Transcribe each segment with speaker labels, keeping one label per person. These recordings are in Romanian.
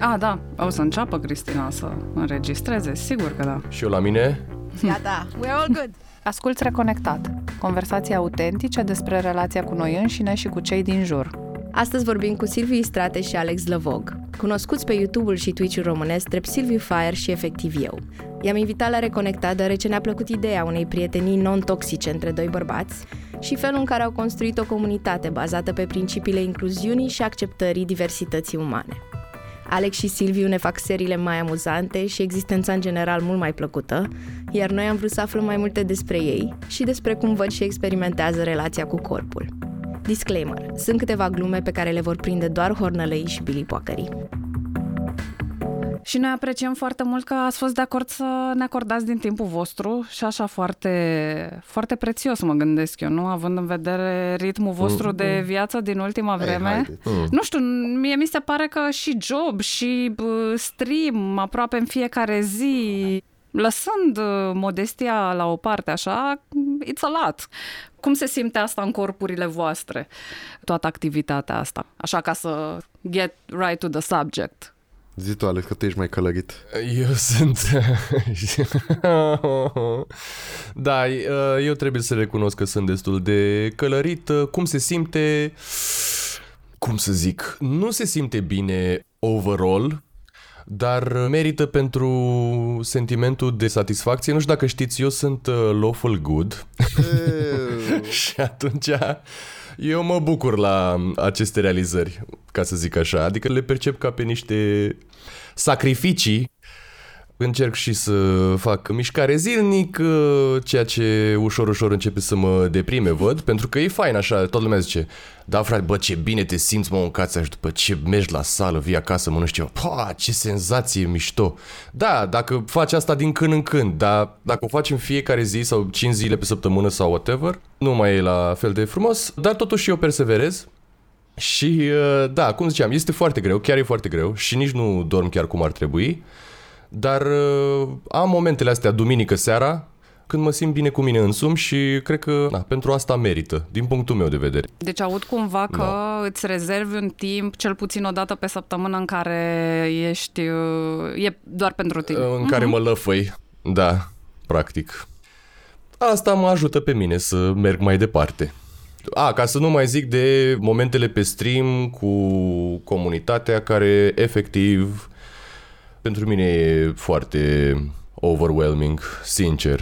Speaker 1: A, da, o să înceapă Cristina să înregistreze, sigur că da.
Speaker 2: Și eu la mine?
Speaker 3: Gata, we're all good.
Speaker 4: Asculți Reconectat, conversații autentice despre relația cu noi înșine și cu cei din jur.
Speaker 3: Astăzi vorbim cu Silviu Istrate și Alex Lăvog, cunoscuți pe YouTube-ul și Twitch-ul românesc drept Silviu Fire și efectiv eu. I-am invitat la Reconectat deoarece ne-a plăcut ideea unei prietenii non-toxice între doi bărbați și felul în care au construit o comunitate bazată pe principiile incluziunii și acceptării diversității umane. Alex și Silviu ne fac seriile mai amuzante și existența în general mult mai plăcută, iar noi am vrut să aflăm mai multe despre ei și despre cum văd și experimentează relația cu corpul. Disclaimer. Sunt câteva glume pe care le vor prinde doar hornălăii și bilipoacării.
Speaker 1: Și noi apreciem foarte mult că ați fost de acord să ne acordați din timpul vostru și așa foarte, foarte prețios mă gândesc eu, nu? Având în vedere ritmul vostru mm, de viață din ultima vreme. Hey, mm. Nu știu, mie mi se pare că și job și stream aproape în fiecare zi lăsând uh, modestia la o parte așa, it's a lot. Cum se simte asta în corpurile voastre, toată activitatea asta? Așa ca să get right to the subject.
Speaker 5: Zi tu, Alex, că tu ești mai călărit.
Speaker 2: Eu sunt... da, eu trebuie să recunosc că sunt destul de călărit. Cum se simte... Cum să zic? Nu se simte bine overall, dar merită pentru sentimentul de satisfacție. Nu știu dacă știți, eu sunt uh, lawful good și atunci eu mă bucur la aceste realizări, ca să zic așa. Adică le percep ca pe niște sacrificii Încerc și să fac mișcare zilnic, uh, ceea ce ușor, ușor începe să mă deprime, văd, pentru că e fain așa, toată lumea zice, da frate, bă, ce bine te simți, mă, în cața și după ce mergi la sală, vii acasă, mănânci ceva, pa, ce senzație mișto. Da, dacă faci asta din când în când, dar dacă o faci în fiecare zi sau 5 zile pe săptămână sau whatever, nu mai e la fel de frumos, dar totuși eu perseverez, și uh, da, cum ziceam, este foarte greu, chiar e foarte greu și nici nu dorm chiar cum ar trebui. Dar uh, am momentele astea duminică seara când mă simt bine cu mine însumi și cred că na, pentru asta merită, din punctul meu de vedere.
Speaker 1: Deci aud cumva că no. îți rezervi un timp, cel puțin o dată pe săptămână, în care ești, uh, e doar pentru tine.
Speaker 2: În care uh-huh. mă lăfăi, da, practic. Asta mă ajută pe mine să merg mai departe. A, ca să nu mai zic de momentele pe stream cu comunitatea care efectiv pentru mine e foarte overwhelming, sincer.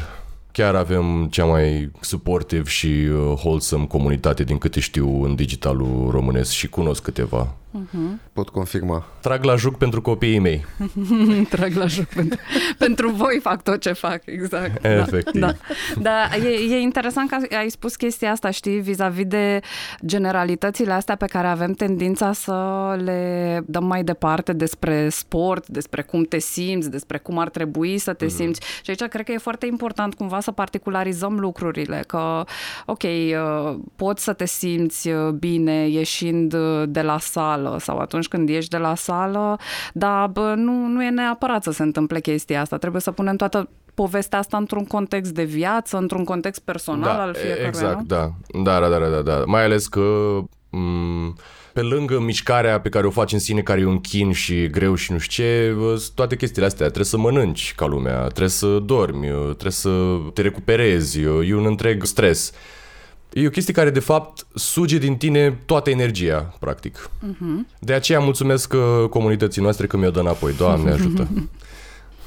Speaker 2: Chiar avem cea mai supportive și uh, wholesome comunitate din câte știu în digitalul românesc și cunosc câteva.
Speaker 5: Uh-huh. Pot confirma.
Speaker 2: Trag la juc pentru copiii mei.
Speaker 1: Trag la juc pentru, pentru voi fac tot ce fac, exact.
Speaker 2: Da, Efectiv.
Speaker 1: Da, da. da e, e interesant că ai spus chestia asta, știi, vis-a-vis de generalitățile astea pe care avem tendința să le dăm mai departe despre sport, despre cum te simți, despre cum ar trebui să te uh-huh. simți. Și aici cred că e foarte important cumva să particularizăm lucrurile, că, ok, uh, poți să te simți uh, bine ieșind uh, de la sală, sală sau atunci când ieși de la sală, dar bă, nu, nu e neapărat să se întâmple chestia asta. Trebuie să punem toată povestea asta într-un context de viață, într-un context personal
Speaker 2: da,
Speaker 1: al fiecăruia.
Speaker 2: Exact, da. Da, da, da, da, da. Mai ales că m- pe lângă mișcarea pe care o faci în sine, care e un chin și greu și nu știu ce, toate chestiile astea, trebuie să mănânci ca lumea, trebuie să dormi, trebuie să te recuperezi, e un întreg stres. E o chestie care, de fapt, suge din tine toată energia, practic. Uh-huh. De aceea mulțumesc uh, comunității noastre că mi-o dă înapoi. Doamne ajută!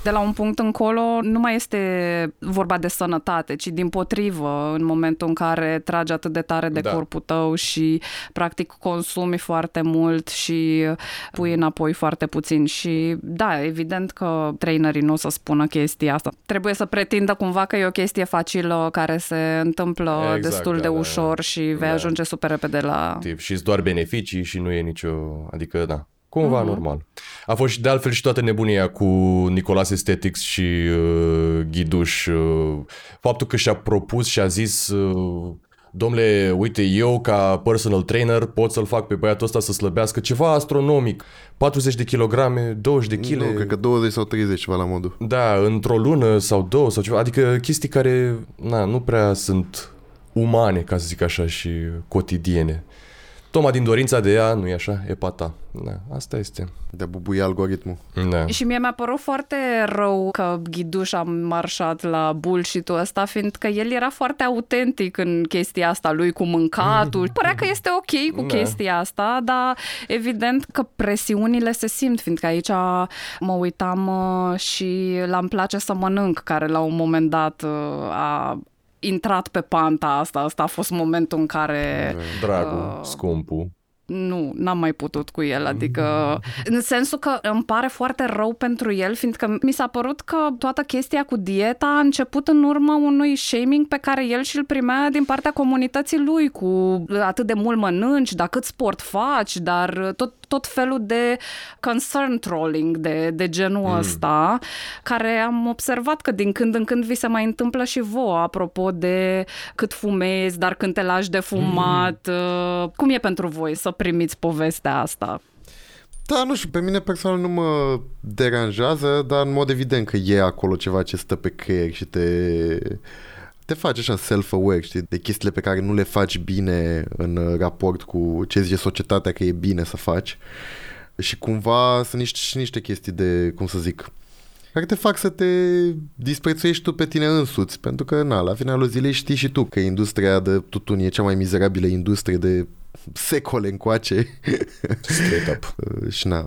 Speaker 1: de la un punct încolo nu mai este vorba de sănătate, ci din potrivă, în momentul în care tragi atât de tare de da. corpul tău și practic consumi foarte mult și pui înapoi foarte puțin. Și da, evident că trainerii nu o să spună chestia asta. Trebuie să pretindă cumva că e o chestie facilă care se întâmplă exact, destul da, de da, ușor da. și vei da. ajunge super repede la...
Speaker 2: Și doar beneficii și nu e nicio... Adică, da, Cumva uh-huh. normal. A fost și de altfel și toată nebunia cu Nicolas Aesthetics și uh, Ghiduș. Uh, faptul că și-a propus și a zis uh, domnule, uite, eu ca personal trainer pot să-l fac pe băiatul ăsta să slăbească ceva astronomic. 40 de kilograme, 20 de kg.
Speaker 5: Nu, cred că 20 sau 30 ceva la modul.
Speaker 2: Da, într-o lună sau două sau ceva. Adică chestii care na, nu prea sunt umane, ca să zic așa, și cotidiene. Toma din dorința de ea, nu e așa? E pata. Da, asta este.
Speaker 5: De a bubuia algoritmul.
Speaker 2: Da.
Speaker 1: Și mie mi-a părut foarte rău că Ghiduș a marșat la bullshit-ul ăsta, fiindcă el era foarte autentic în chestia asta lui cu mâncatul. Părea că este ok cu
Speaker 2: Da.
Speaker 1: chestia asta, dar evident că presiunile se simt, fiindcă aici mă uitam uh, și l-am place să mănânc, care la un moment dat uh, a intrat pe panta asta. Asta a fost momentul în care
Speaker 2: Dragul,
Speaker 1: Uh,
Speaker 2: scumpul.
Speaker 1: nu, n-am mai putut cu el, adică în sensul că îmi pare foarte rău pentru el, fiindcă mi s-a părut că toată chestia cu dieta a început în urma unui shaming pe care el și-l primea din partea comunității lui, cu atât de mult mănânci, dar cât sport faci, dar tot, tot felul de concern trolling de, de genul mm. ăsta, care am observat că din când în când vi se mai întâmplă și vouă, apropo de cât fumezi, dar când te lași de fumat, mm. cum e pentru voi să primiți povestea asta?
Speaker 5: Da, nu știu, pe mine personal nu mă deranjează, dar în mod evident că e acolo ceva ce stă pe creier și te, te face așa self-aware, știi, de chestiile pe care nu le faci bine în raport cu ce zice societatea că e bine să faci. Și cumva sunt niște, și niște chestii de, cum să zic, care te fac să te disprețuiești tu pe tine însuți, pentru că, na, la finalul zilei știi și tu că industria de tutun e cea mai mizerabilă industrie de secole încoace
Speaker 2: Straight up.
Speaker 5: și na.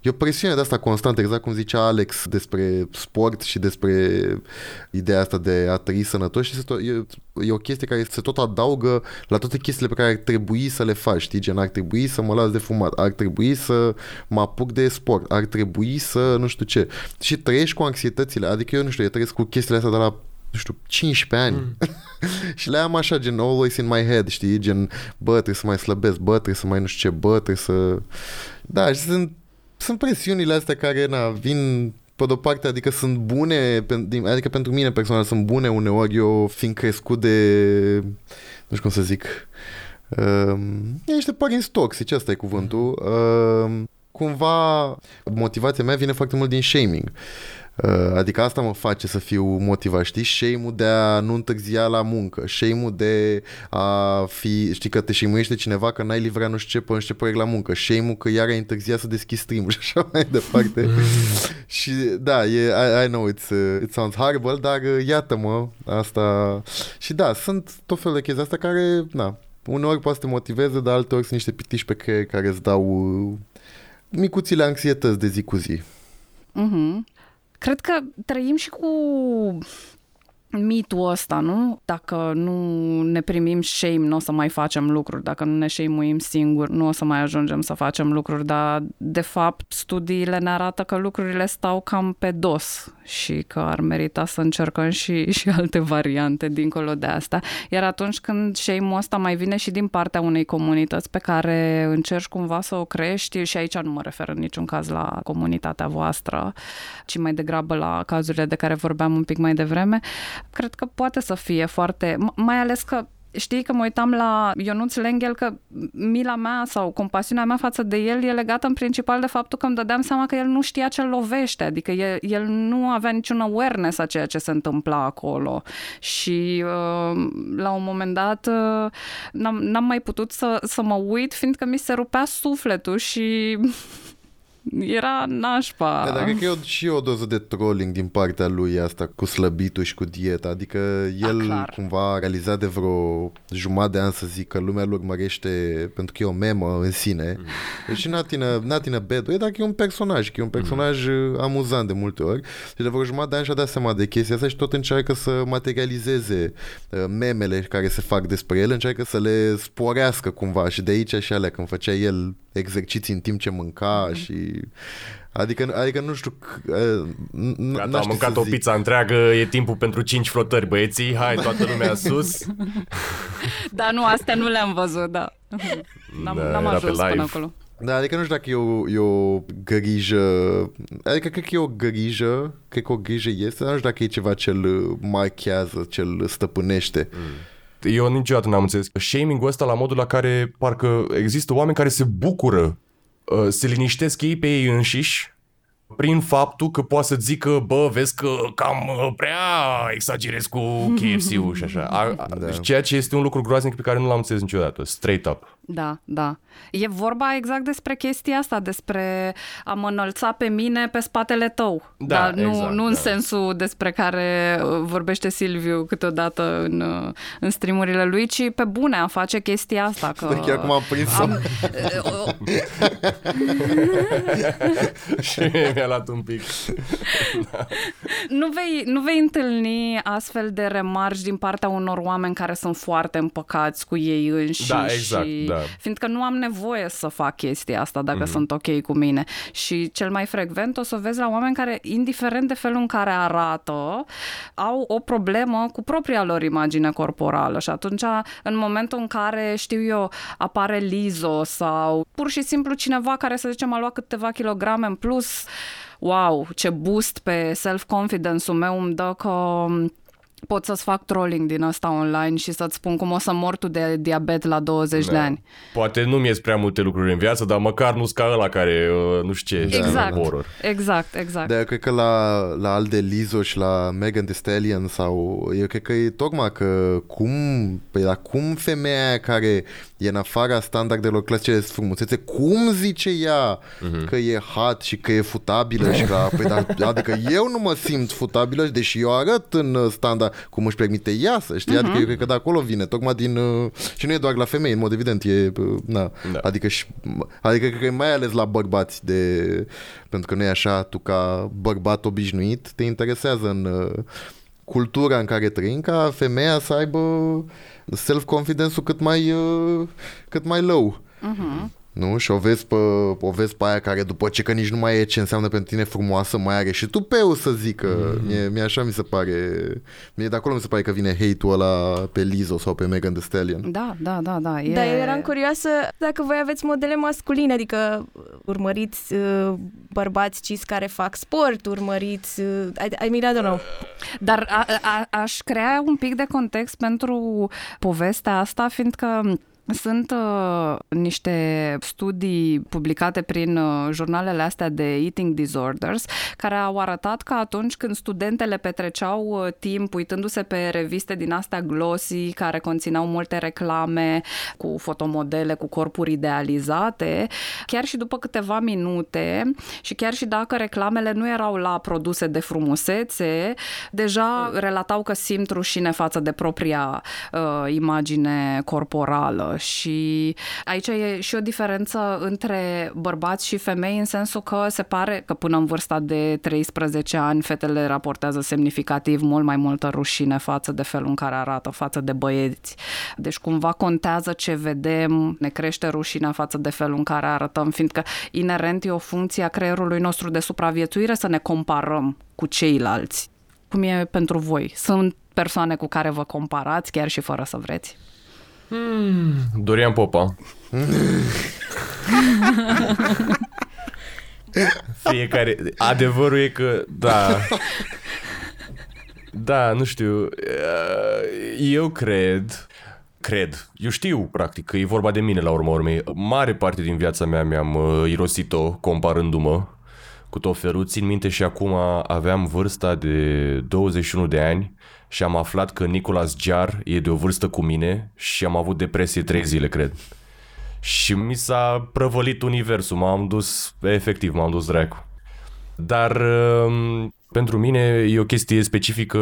Speaker 5: E o presiune de asta constantă, exact cum zicea Alex despre sport și despre ideea asta de a trăi sănătos și se tot, e, e o chestie care se tot adaugă la toate chestiile pe care ar trebui să le faci, știi? Gen, ar trebui să mă las de fumat, ar trebui să mă apuc de sport, ar trebui să nu știu ce. Și trăiești cu anxietățile, adică eu nu știu, eu trăiesc cu chestiile astea de la nu știu, 15 ani. Mm. și le am așa, gen, always in my head, știi? Gen, bă, trebuie să mai slăbesc, bă, trebuie să mai nu știu ce, bă, trebuie să... Da, și sunt, sunt presiunile astea care, na, vin pe de-o parte, adică sunt bune, pen- din- adică pentru mine personal sunt bune uneori, eu fiind crescut de, nu știu cum să zic, um, e niște părinți toxici, ăsta e cuvântul, um, cumva motivația mea vine foarte mult din shaming. Uh, Adică asta mă face să fiu motivat, știi? Shame-ul de a nu întârzia la muncă, shame-ul de a fi, știi că te shame cineva că n-ai livrat nu știu ce pe nu știu ce proiect la muncă, shame-ul că iar ai întârziat să deschizi stream și așa mai departe. și da, e, I, I know it's, uh, it sounds horrible, dar uh, iată-mă, asta... Și da, sunt tot felul de chestii astea care, na, uneori poate să te motiveze, dar alteori sunt niște pitiși pe creier care îți dau uh, micuțile anxietăți de zi cu zi.
Speaker 1: Uh-huh. Cred că trăim și cu mitul ăsta, nu? Dacă nu ne primim shame, nu o să mai facem lucruri. Dacă nu ne shame singuri, nu o să mai ajungem să facem lucruri. Dar, de fapt, studiile ne arată că lucrurile stau cam pe dos și că ar merita să încercăm și, și alte variante dincolo de asta. Iar atunci când shame-ul ăsta mai vine și din partea unei comunități pe care încerci cumva să o crești, și aici nu mă refer în niciun caz la comunitatea voastră, ci mai degrabă la cazurile de care vorbeam un pic mai devreme, cred că poate să fie foarte... Mai ales că Știi că mă uitam la Ionuț Lenghel că mila mea sau compasiunea mea față de el e legată în principal de faptul că îmi dădeam seama că el nu știa ce lovește, adică el, el nu avea niciun awareness a ceea ce se întâmpla acolo. Și uh, la un moment dat uh, n-am, n-am mai putut să, să mă uit fiindcă mi se rupea sufletul și era nașpa.
Speaker 5: Da, dar cred că e o, și o doză de trolling din partea lui asta cu slăbitul și cu dieta. Adică el
Speaker 1: clar.
Speaker 5: cumva a realizat de vreo jumătate de an să zic că lumea îl urmărește pentru că e o memă în sine. Mm. Și Natina, Natina Bedu, e dacă e un personaj, că e un personaj mm. amuzant de multe ori. Și de vreo jumătate de an și-a dat seama de chestia asta și tot încearcă să materializeze uh, memele care se fac despre el, încearcă să le sporească cumva și de aici și alea când făcea el exerciții în timp ce mânca mm. și Adică, adică nu știu uh, n- n-
Speaker 2: Gata,
Speaker 5: n-aș
Speaker 2: am
Speaker 5: ști
Speaker 2: mâncat
Speaker 5: să
Speaker 2: o
Speaker 5: zic.
Speaker 2: pizza întreagă, e timpul pentru 5 flotări, băieții, hai, toată lumea sus.
Speaker 1: Da, nu, astea nu le-am văzut, da. N-am,
Speaker 2: Da,
Speaker 1: n-am
Speaker 2: era pe
Speaker 1: ajuns până
Speaker 2: live.
Speaker 1: acolo.
Speaker 5: Da, adică nu știu dacă e o, e o grijă, adică cred că e o grijă, cred că o grijă este, dar nu știu dacă e ceva ce îl marchează, ce îl stăpânește.
Speaker 2: Eu niciodată n-am înțeles shaming-ul ăsta la modul la care parcă există oameni care se bucură, uh, se liniștesc ei pe ei înșiși prin faptul că poate să zică, bă, vezi că cam uh, prea exagerez cu KFC-ul și așa. A, a,
Speaker 5: Da.
Speaker 2: Ceea ce este un lucru groaznic pe care nu l-am înțeles niciodată, straight up.
Speaker 1: Da, da. E vorba exact despre chestia asta, despre a mă înălța pe mine pe spatele tău.
Speaker 2: Da,
Speaker 1: Dar nu,
Speaker 2: exact,
Speaker 1: nu în
Speaker 2: da.
Speaker 1: sensul despre care uh, vorbește Silviu câteodată în, uh, în streamurile lui, ci pe bune a face chestia asta. Că
Speaker 5: Da, chiar cum am prins-o.
Speaker 1: am, uh,
Speaker 2: și mi-a luat un pic.
Speaker 1: nu, vei, nu vei întâlni astfel de remarci din partea unor oameni care sunt foarte împăcați cu ei înșiși.
Speaker 2: Da, exact,
Speaker 1: și,
Speaker 2: da.
Speaker 1: Fiindcă nu am nevoie să fac chestia asta dacă
Speaker 2: Mhm.
Speaker 1: mm-hmm. sunt ok cu mine. Și cel mai frecvent o să vezi la oameni care, indiferent de felul în care arată, au o problemă cu propria lor imagine corporală. Și atunci, în momentul în care, știu eu, apare lizo sau pur și simplu cineva care, să zicem, a luat câteva kilograme în plus, wow, ce boost pe self-confidence-ul meu îmi dă că pot să-ți fac trolling din ăsta online și să-ți spun cum o să mor tu de diabet la 20 de ani.
Speaker 2: Poate nu mi-e prea multe lucruri în viață, dar măcar nu-s ca ăla care, uh, nu știu ce,
Speaker 1: Exact.
Speaker 2: horror.
Speaker 1: Exact, exact.
Speaker 5: De cred că la, la Alde Lizo și la Megan Thee Stallion sau eu cred că e tocmai că cum, păi la cum femeia aia care e în afara standardelor clasice de frumusețe, cum zice ea uh-huh. că e hot și că e futabilă și că, păi, dar, adică eu nu mă simt futabilă, deși eu arăt în uh, standard cum își permite ea să știi, uh-huh. adică eu cred că de acolo vine, tocmai din, uh, și nu e doar la femei, în mod evident, e, uh, na,
Speaker 2: Da.
Speaker 5: adică, și, adică cred că e mai ales la bărbați de, pentru că nu e așa, tu ca bărbat obișnuit te interesează în uh, cultura în care trăim ca femeia să aibă self-confidence-ul cât mai, uh, cât mai low.
Speaker 1: Uh-huh.
Speaker 5: Nu? Și o vezi, pe, o vezi pe aia care după ce că nici nu mai e ce înseamnă pentru tine frumoasă, mai are și tupeu să zică. Mm. Mie, mie așa mi se pare, mie de acolo mi se pare că vine hate-ul ăla pe Lizzo sau pe Megan Thee Stallion.
Speaker 1: Da, da, da, da. E...
Speaker 3: Dar eu eram curioasă dacă voi aveți modele masculine, adică urmăriți uh, bărbați cis care fac sport, urmăriți... Uh, I, I mean, I don't know.
Speaker 1: Dar a, a, aș crea un pic de context pentru povestea asta, fiindcă sunt uh, niște studii publicate prin uh, jurnalele astea de eating disorders care au arătat că atunci când studentele petreceau uh, timp uitându-se pe reviste din astea glossy care conțineau multe reclame cu fotomodele, cu corpuri idealizate, chiar și după câteva minute și chiar și dacă reclamele nu erau la produse de frumusețe, deja relatau că simt rușine față de propria uh, imagine corporală și aici e și o diferență între bărbați și femei în sensul că se pare că până în vârsta de 13 ani fetele raportează semnificativ mult mai multă rușine față de felul în care arată, față de băieți. Deci cumva contează ce vedem, ne crește rușinea față de felul în care arătăm, fiindcă inerent e o funcție a creierului nostru de supraviețuire să ne comparăm cu ceilalți. Cum e pentru voi? Sunt persoane cu care vă comparați chiar și fără să vreți?
Speaker 2: Dorian Popa. Fiecare... Adevărul e că, da... Da, nu știu. Eu cred... Cred. Eu știu, practic, că e vorba de mine la urma urmei. Mare parte din viața mea mi-am uh, irosit-o comparându-mă cu tot felul. Țin minte și acum aveam vârsta de 21 de ani și am aflat că Nicolas Jar e de o vârstă cu mine și am avut depresie 3 zile, cred. Și mi s-a prăvălit universul, m-am dus, efectiv, m-am dus dracu. Dar um, pentru mine e o chestie specifică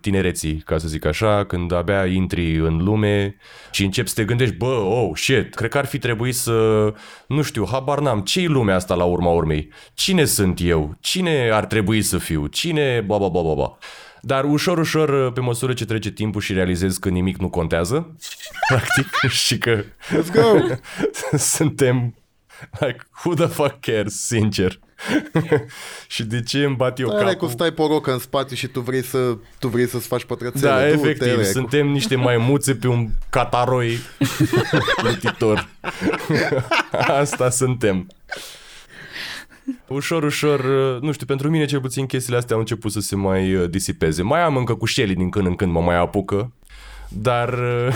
Speaker 2: tinereții, ca să zic așa, când abia intri în lume și începi să te gândești, bă, oh, shit, cred că ar fi trebuit să, nu știu, habar n-am, ce-i lumea asta la urma urmei? Cine sunt eu? Cine ar trebui să fiu? Cine, ba, ba, ba, ba, ba. Dar ușor, ușor, pe măsură ce trece timpul și realizez că nimic nu contează, practic, și că
Speaker 5: Let's go!
Speaker 2: suntem like, who the fuck cares, sincer. și de ce îmi bat eu
Speaker 5: Alea
Speaker 2: capul?
Speaker 5: cu stai pe o rocă în spate și tu vrei, să, tu vrei să-ți faci pătrățele.
Speaker 2: Da,
Speaker 5: Du-te,
Speaker 2: efectiv,
Speaker 5: recu.
Speaker 2: suntem niște maimuțe pe un cataroi plutitor. Asta suntem. Ușor, ușor, nu știu, pentru mine cel puțin chestiile astea au început să se mai uh, disipeze. Mai am încă cu șelii din când în când mă mai apucă, dar uh,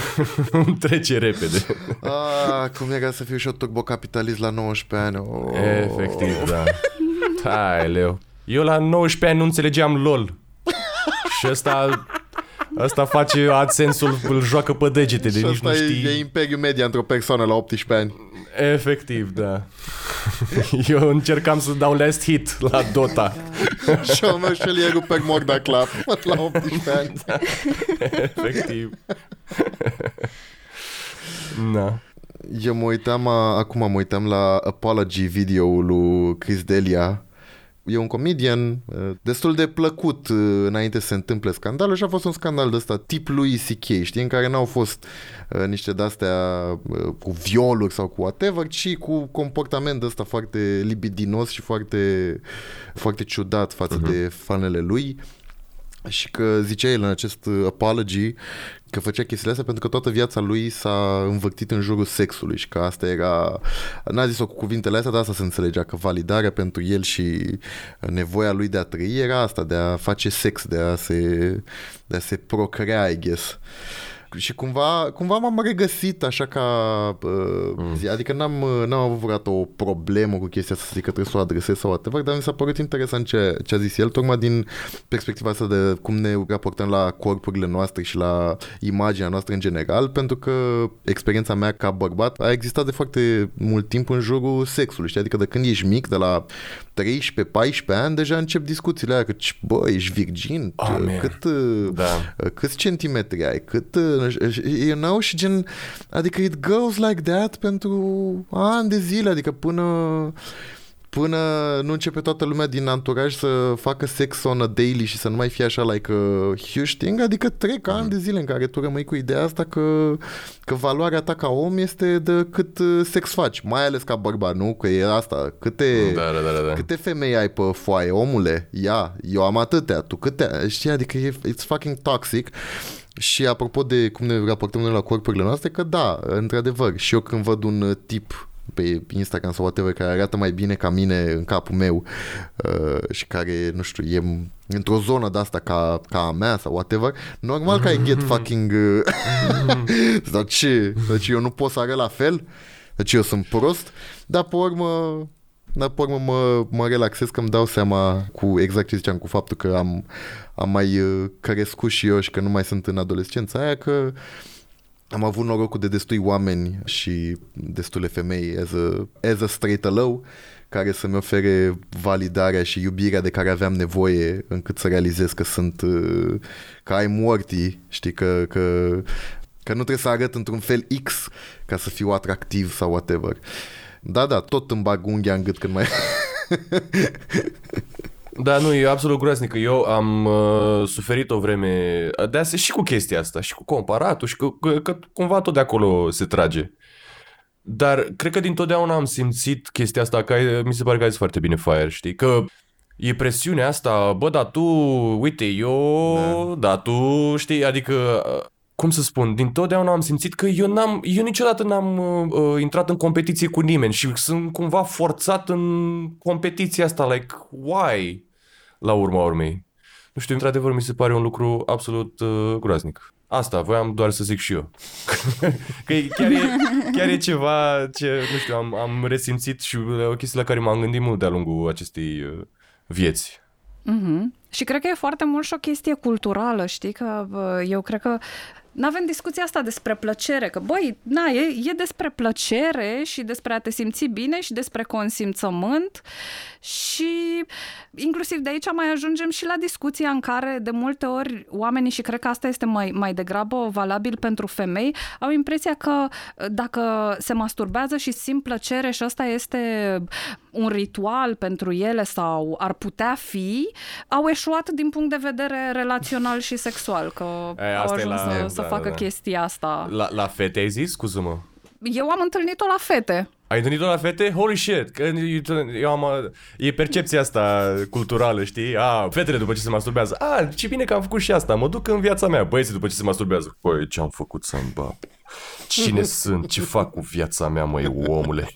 Speaker 2: îmi trece repede.
Speaker 5: Ah, cum era să fiu și eu turbocapitalist la 19 ani. Oh.
Speaker 2: Efectiv, da. Hai, leu. Eu la 19 ani nu înțelegeam LOL. Și ăsta Asta face AdSense-ul, îl joacă pe degete, de
Speaker 5: Și
Speaker 2: nici
Speaker 5: asta
Speaker 2: nu
Speaker 5: e,
Speaker 2: știi.
Speaker 5: e imperiul media într-o persoană la 18 ani.
Speaker 2: Efectiv, da. Eu încercam să dau last hit la Dota.
Speaker 5: și al meu și el e Rupert Morda Club la 18 ani.
Speaker 2: Efectiv. Na.
Speaker 5: Eu mă uitam, a- acum mă uitam la Apology video-ul lui Chris Delia. E un comedian uh, destul de plăcut uh, înainte să se întâmple scandalul și a fost un scandal de ăsta tip lui C.K., știi, în care n-au fost uh, niște de-astea uh, cu violuri sau cu whatever, ci cu comportament de ăsta foarte libidinos și foarte, foarte ciudat față uh-huh. de fanele lui și că zicea el în acest uh, apology că făcea chestiile astea pentru că toată viața lui s-a învârtit în jurul sexului și că asta era, n-a zis-o cu cuvintele astea, dar asta se înțelegea, că validarea pentru el și nevoia lui de a trăi era asta, de a face sex, de a se, de a se procrea, I guess. Și cumva, cumva m-am regăsit așa ca uh, mm. zi, adică n-am, n-am avut vreodată o problemă cu chestia asta să zic că trebuie să o adresez sau whatever, dar mi s-a părut interesant ce, ce a zis el, tocmai din perspectiva asta de cum ne raportăm la corpurile noastre și la imaginea noastră în general, pentru că experiența mea ca bărbat a existat de foarte mult timp în jurul sexului, știi? Adică de când ești mic, de la 13-14 ani, deja încep discuțiile aia că, bă, ești virgin,
Speaker 2: Oh, man.
Speaker 5: cât, uh,
Speaker 2: Da.
Speaker 5: câți centimetri ai, cât, uh, you know, și gen, adică it goes like that pentru ani de zile, adică până până nu începe toată lumea din anturaj să facă sex on a daily și să nu mai fie așa like a huge thing, adică trec ani de zile în care tu rămâi cu ideea asta că, că valoarea ta ca om este de cât uh, sex faci, mai ales ca bărbat, nu? Că e asta, câte,
Speaker 2: Da, da, da, da.
Speaker 5: Câte femei ai pe foaie, omule? Ia, eu am atâtea, tu câte? Știi, adică e, it's fucking toxic. Și apropo de cum ne raportăm noi la corpurile noastre, că da, într-adevăr, și eu când văd un uh, tip pe Instagram sau whatever care arată mai bine ca mine în capul meu uh, și care, nu știu, e într-o zonă de asta ca, ca a mea sau whatever, normal că I get fucking... Uh, dar ce? Deci eu nu pot să arăt la fel? Deci eu sunt prost? Dar pe urmă dar pe urmă mă, mă relaxez că îmi dau seama cu exact ce ziceam, cu faptul că am, am mai uh, crescut și eu și că nu mai sunt în adolescența aia, că am avut norocul de destui oameni și destule femei as a, as a straight alone care să-mi ofere validarea și iubirea de care aveam nevoie încât să realizez că sunt uh, că ai morti, știi, că, că, că nu trebuie să arăt într-un fel X ca să fiu atractiv sau whatever. Da, da, tot îmi bag unghia în gât când mai...
Speaker 2: Da, nu, e absolut groaznic. Eu am uh, suferit o vreme de asta și cu chestia asta, și cu comparatul, și că, că, că cumva tot de acolo se trage. Dar cred că dintotdeauna am simțit chestia asta, că ai, mi se pare că ai zis foarte bine, Fire, știi? Că e presiunea asta, bă, dar tu, uite, eu, da, da tu, știi, adică, uh, cum să spun, dintotdeauna am simțit că eu n-am, eu niciodată n-am uh, uh, intrat în competiție cu nimeni și sunt cumva forțat în competiția asta, like, why? La urma urmei. Nu știu, într-adevăr mi se pare un lucru absolut uh, groaznic. Asta, voiam doar să zic și eu. că e, chiar, e, chiar e ceva ce, nu știu, am, am resimțit și uh, o chestie la care m-am gândit mult de-a lungul acestei uh, vieți.
Speaker 1: Mm-hmm. Și cred că e foarte mult și o chestie culturală, știi, că bă, eu cred că nu avem discuția asta despre plăcere, că băi, na, e, e despre plăcere și despre a te simți bine și despre consimțământ și inclusiv de aici mai ajungem și la discuția în care de multe ori oamenii, și cred că asta este mai, mai degrabă valabil pentru femei, au impresia că dacă se masturbează și simt plăcere și ăsta este un ritual pentru ele sau ar putea fi, au eșuat din punct de vedere relațional și sexual, că
Speaker 2: E,
Speaker 1: au
Speaker 2: asta e
Speaker 1: ajuns
Speaker 2: la-
Speaker 1: să,
Speaker 2: da,
Speaker 1: să
Speaker 2: da,
Speaker 1: facă
Speaker 2: da.
Speaker 1: chestia asta.
Speaker 2: La, la fete ai zis? Scuză-mă.
Speaker 1: Eu am întâlnit-o la fete.
Speaker 2: Ai întâlnit-o la fete? Holy shit! Că eu am, e percepția asta culturală, știi? A, fetele după ce se masturbează. A, ce bine că am făcut și asta. Mă duc în viața mea. Băieții după ce se masturbează. Păi, ce am făcut să-mi bă? Cine sunt? Ce fac cu viața mea, măi, omule?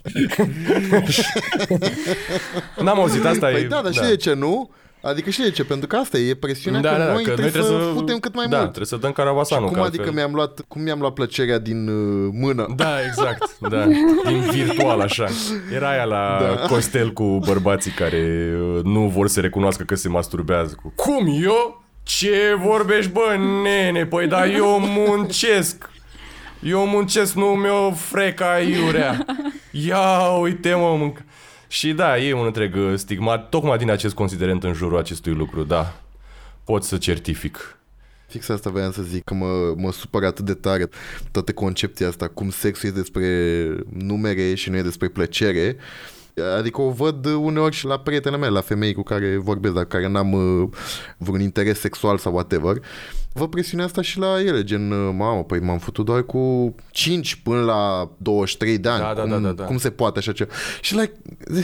Speaker 2: N-am auzit asta.
Speaker 5: Păi
Speaker 2: e,
Speaker 5: da, dar știi de ce nu? Adică știi de ce? Pentru că asta e, e presiunea
Speaker 2: Da,
Speaker 5: că
Speaker 2: da, da,
Speaker 5: noi
Speaker 2: că
Speaker 5: trebuie,
Speaker 2: noi trebuie
Speaker 5: să
Speaker 2: să
Speaker 5: putem cât mai
Speaker 2: da,
Speaker 5: mult.
Speaker 2: trebuie să dăm caravasanul.
Speaker 5: Cum
Speaker 2: că
Speaker 5: adică
Speaker 2: altfel-
Speaker 5: mi-am luat, cum mi-am luat plăcerea din uh, mână?
Speaker 2: Da, exact, da. Din virtual, așa. Era aia la da. Costel cu bărbații care uh, nu vor să recunoască că se masturbează. Cu, Cum eu? Ce vorbești, bă, nene? Păi da, eu muncesc. Eu muncesc, nu mi-o freca iurea. Ia uite mă, mânc. Și da, e un întreg uh, stigmat, tocmai din acest considerent în jurul acestui lucru, da. Pot să certific.
Speaker 5: Fix asta voiam să zic, că mă, mă supără atât de tare toată concepția asta, cum sexul e despre numere și nu e despre plăcere. Adică o văd uneori și la prietenele mele, la femei cu care vorbesc, dar care n-am uh, vreun interes sexual sau whatever. Văd presiunea asta și la ele, gen, uh, mamă, păi m-am făcut doar cu 5 până la 23 de ani.
Speaker 2: Da, da,
Speaker 5: cum,
Speaker 2: da, da, da.
Speaker 5: cum se poate așa ceva? Și like...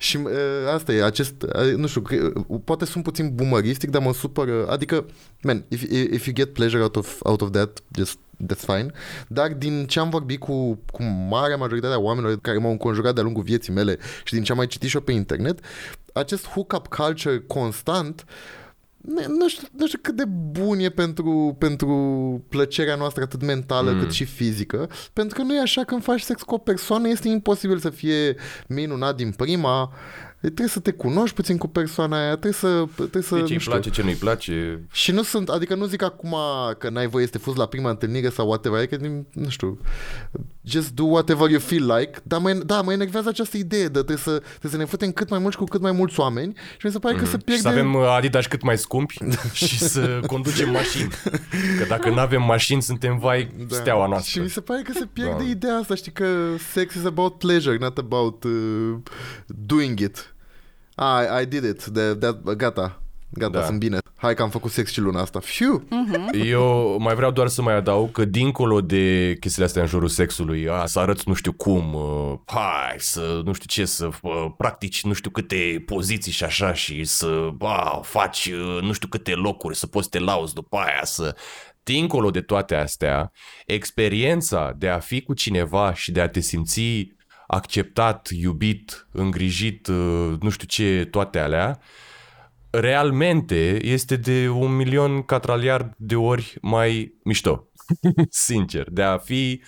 Speaker 5: Și uh, asta e, acest, uh, nu știu, cre- uh, poate sunt puțin boomeristic, dar mă supără, adică, man, if, if you get pleasure out of, out of that, just that's fine. Dar din ce am vorbit cu, cu marea majoritate a oamenilor care m-au înconjurat de-a lungul vieții mele și din ce am mai citit și eu pe internet, acest hookup culture constant ne- nu știu, nu știu cât de bun e pentru, pentru plăcerea noastră atât mentală mm. cât și fizică, pentru că nu e așa când faci sex cu o persoană, este imposibil să fie minunat din prima, trebuie să te cunoști puțin cu persoana aia, trebuie să... Trebuie să
Speaker 2: Deci ce
Speaker 5: nu
Speaker 2: îi
Speaker 5: știu.
Speaker 2: place, ce nu-i place.
Speaker 5: Și nu sunt, adică nu zic acum că n-ai voie să te fuzi la prima întâlnire sau whatever, adică, nu știu, just do whatever you feel like, dar mă, da, mă enervează această idee de trebuie să, trebuie să ne futem cât mai mulți cu cât mai mulți oameni și mi se pare că se
Speaker 2: Și
Speaker 5: pierde...
Speaker 2: să avem uh, Adidas cât mai scumpi și să conducem mașini. Că dacă nu avem mașini, suntem vai steaua
Speaker 5: Și
Speaker 2: noastră.
Speaker 5: mi se pare că se pierde
Speaker 2: Da.
Speaker 5: ideea asta, știi că sex is about pleasure, not about uh, doing it. Ah, I, I did it, de, de, gata, gata,
Speaker 2: Da.
Speaker 5: sunt bine. Hai că am făcut sex și luna asta. Fiu!
Speaker 2: Eu mai vreau doar să mai adaug că dincolo de chestiile astea în jurul sexului, a, să arăți nu știu cum, uh, hai să nu știu ce, să uh, practici nu știu câte poziții și așa și să a, faci uh, nu știu câte locuri, să poți să te lauzi după aia, să... Dincolo de toate astea, experiența de a fi cu cineva și de a te simți acceptat, iubit, îngrijit, uh, nu știu ce, toate alea, realmente este de un milion catraliard de ori mai mișto. Sincer, de a fi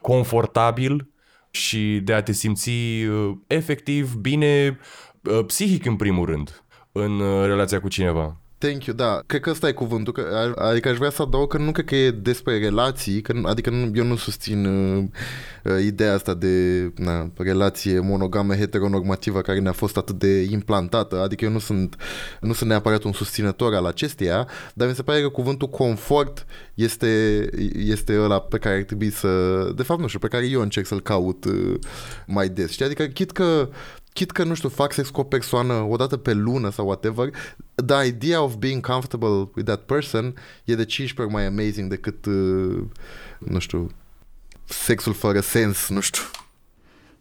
Speaker 2: confortabil și de a te simți uh, efectiv bine uh, psihic în primul rând în uh, relația cu cineva.
Speaker 5: Thank you, da. Cred că ăsta e cuvântul. Că, a- adică aș vrea să adaug că nu cred că e despre relații, că, nu- adică nu, eu nu susțin uh, uh, ideea asta de na, relație monogamă heteronormativă care ne-a fost atât de implantată. Adică eu nu sunt, nu sunt neapărat un susținător al acesteia, dar mi se pare că cuvântul confort este, este ăla pe care ar trebui să... De fapt, nu știu, pe care eu încerc să-l caut uh, mai des. Știi? Adică chit că chit că, nu știu, fac sex cu o persoană o dată pe lună sau whatever, the idea of being comfortable with that person e de 15 ori mai amazing decât, uh, nu știu, sexul fără sens, nu știu.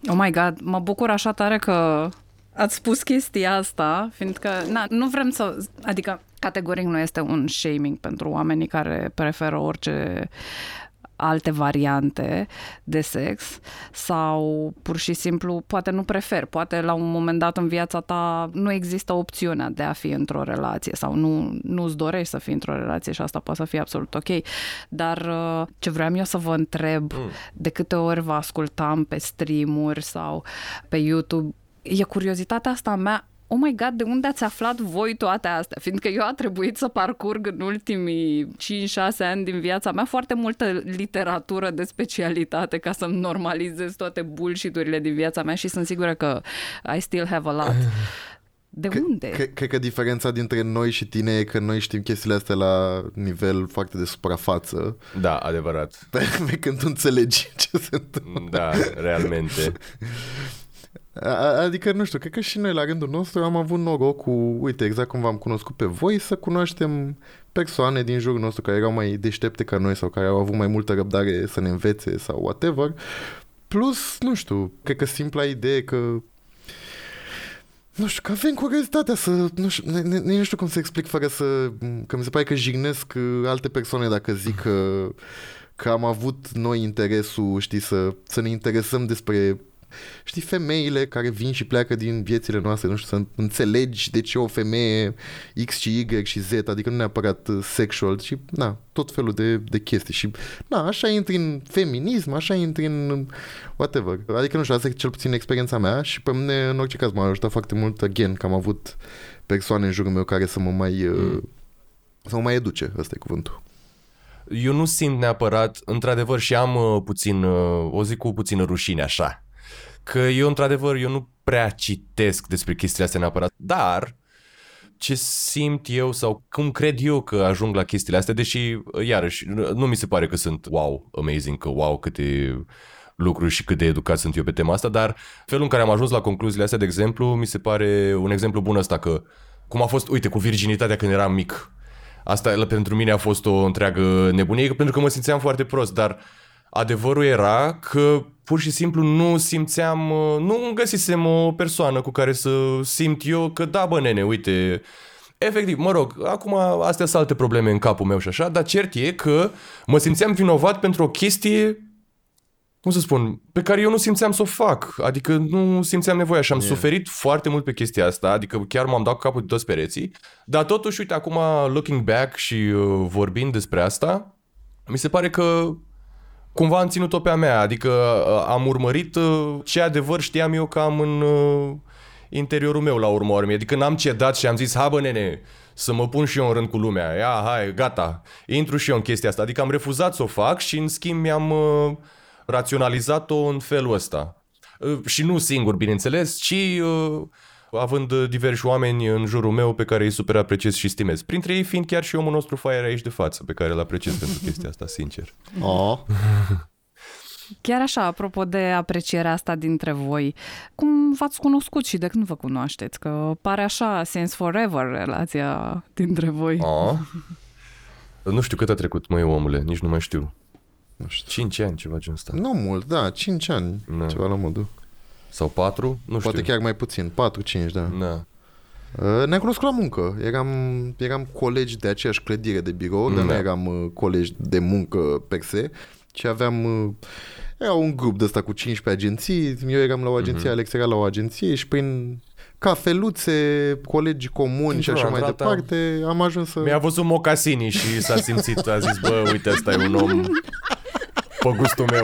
Speaker 1: Oh my god, mă bucur așa tare că ați spus chestia asta, fiindcă na, nu vrem să... Adică, categoric nu este un shaming pentru oamenii care preferă orice alte variante de sex sau pur și simplu poate nu prefer, poate la un moment dat în viața ta nu există opțiunea de a fi într-o relație sau nu, nu-ți dorești să fii într-o relație și asta poate să fie absolut ok. Dar uh, ce vreau eu să vă întreb, mm. de câte ori vă ascultam pe streamuri sau pe YouTube, e curiozitatea asta a mea oh my god, de unde ați aflat voi toate astea? Fiindcă eu a trebuit să parcurg în ultimii 5-6 ani din viața mea foarte multă literatură de specialitate ca să-mi normalizez toate bullshit-urile din viața mea și sunt sigură că I still have a lot. De unde?
Speaker 5: Cred, cred că diferența dintre noi și tine e că noi știm chestiile astea la nivel foarte de suprafață,
Speaker 2: Da, adevărat.
Speaker 5: pe, pe când tu înțelegi ce se întâmplă.
Speaker 2: Da, realmente.
Speaker 5: A- Adică, nu știu, cred că și noi la rândul nostru am avut noroc cu, uite, exact cum v-am cunoscut pe voi, să cunoaștem persoane din jurul nostru care erau mai deștepte ca noi sau care au avut mai multă răbdare să ne învețe sau whatever. Plus, nu știu, cred că simpla idee că nu știu, că avem curiozitatea să... Nu știu, ne, ne, nu știu cum să explic fără să... Că mi se pare că jignesc uh, alte persoane dacă zic că, că am avut noi interesul, știi, să, să ne interesăm despre știi, femeile care vin și pleacă din viețile noastre, nu știu, să înțelegi de ce o femeie X și Y și Z, adică nu neapărat uh, sexual, și, na, tot felul de, de chestii. Și, na, așa intri în feminism, așa intri în whatever. Adică, nu știu, asta e cel puțin experiența mea și pe mine, în orice caz, m-a ajutat foarte mult, again, că am avut persoane în jurul meu care să mă mai... Uh, Sau mă mai educe, ăsta e cuvântul.
Speaker 2: Eu nu simt neapărat, într-adevăr, și am uh, puțin, uh, o zic cu puțină rușine așa, că eu, într-adevăr, eu nu prea citesc despre chestiile astea neapărat, dar ce simt eu sau cum cred eu că ajung la chestiile astea, deși, uh, iarăși, nu mi se pare că sunt wow, amazing, că wow, câte lucruri și cât de educat sunt eu pe tema asta, dar felul în care am ajuns la concluziile astea, de exemplu, mi se pare un exemplu bun ăsta că cum a fost, uite, cu virginitatea când eram mic. Asta pentru mine a fost o întreagă nebunie, pentru că mă simțeam foarte prost, dar adevărul era că pur și simplu nu simțeam, nu găsisem o persoană cu care să simt eu că da, bă, nene, uite, Efectiv, mă rog, acum astea sunt alte probleme în capul meu și așa, dar cert e că mă simțeam vinovat pentru o chestie cum să spun, pe care eu nu simțeam să o fac. Adică nu simțeam nevoia și am yeah. suferit foarte mult pe chestia asta, adică chiar m-am dat cu capul de toți pereții. Dar totuși, uite, acum looking back și uh, vorbind despre asta, mi se pare că cumva am ținut-o pe a mea, adică uh, am urmărit uh, ce adevăr știam eu că am în uh, interiorul meu la urmă urmei. Adică n-am cedat și am zis, ha bă nene, să mă pun și eu în rând cu lumea, ia hai, gata, intru și eu în chestia asta. Adică am refuzat să o fac și în schimb mi-am... Uh, raționalizat-o în felul ăsta. Uh, și nu singur, bineînțeles, ci uh, având diversi oameni în jurul meu pe care îi super apreciez și stimez. Printre ei fiind chiar și omul nostru Fire aici de față, pe care îl apreciez pentru chestia asta, sincer.
Speaker 5: Oh.
Speaker 1: Chiar așa, apropo de aprecierea asta dintre voi, cum v-ați cunoscut și de când vă cunoașteți? Că pare așa, since forever, relația dintre voi.
Speaker 2: Oh. Nu știu cât a trecut, măi, omule, nici nu mai știu. Nu știu. 5 ani, ceva genul ăsta.
Speaker 5: Nu mult, da, 5 ani, da. ceva la modul.
Speaker 2: Sau 4, nu
Speaker 5: Poate
Speaker 2: știu.
Speaker 5: chiar mai puțin, 4-5, da.
Speaker 2: Da.
Speaker 5: Uh, ne-am cunoscut la muncă. Eram, eram colegi de aceeași clădire de birou, da. dar nu eram uh, colegi de muncă per se, ci aveam... Uh, era un grup de ăsta cu 15 agenții, eu eram la o agenție, uh-huh. Alex era la o agenție și prin cafeluțe, colegi comuni și așa mai departe, am ajuns să...
Speaker 2: Mi-a văzut mocasini și s-a simțit, a zis, bă, uite, ăsta e un om pe gustul meu.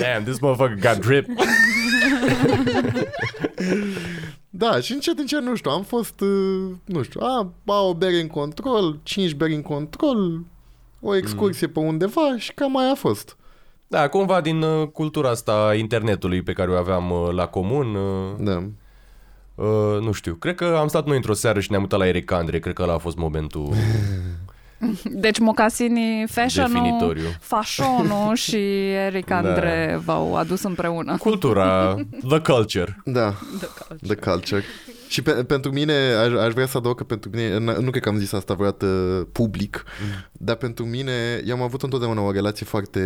Speaker 2: Damn, this motherfucker got drip.
Speaker 5: da, și încet, încet, nu știu, am fost, uh, nu știu, a, a o bere în control, cinci beri în control, o excursie mm. pe undeva și cam mai a fost.
Speaker 2: Da, cumva din uh, cultura asta internetului pe care o aveam uh, la comun. Uh,
Speaker 5: da.
Speaker 2: Uh, nu știu, cred că am stat noi într-o seară și ne-am uitat la Eric Andre, cred că ăla a fost momentul...
Speaker 1: Deci mocasini fashion fashionul și Eric da. Andre da. v-au adus împreună.
Speaker 2: Cultura, the culture.
Speaker 5: Da, the culture. The culture. Și pe, pentru mine, aș, aș vrea să adaug că pentru mine, nu cred că am zis asta vreodată public, mm. dar pentru mine, eu am avut întotdeauna o relație foarte,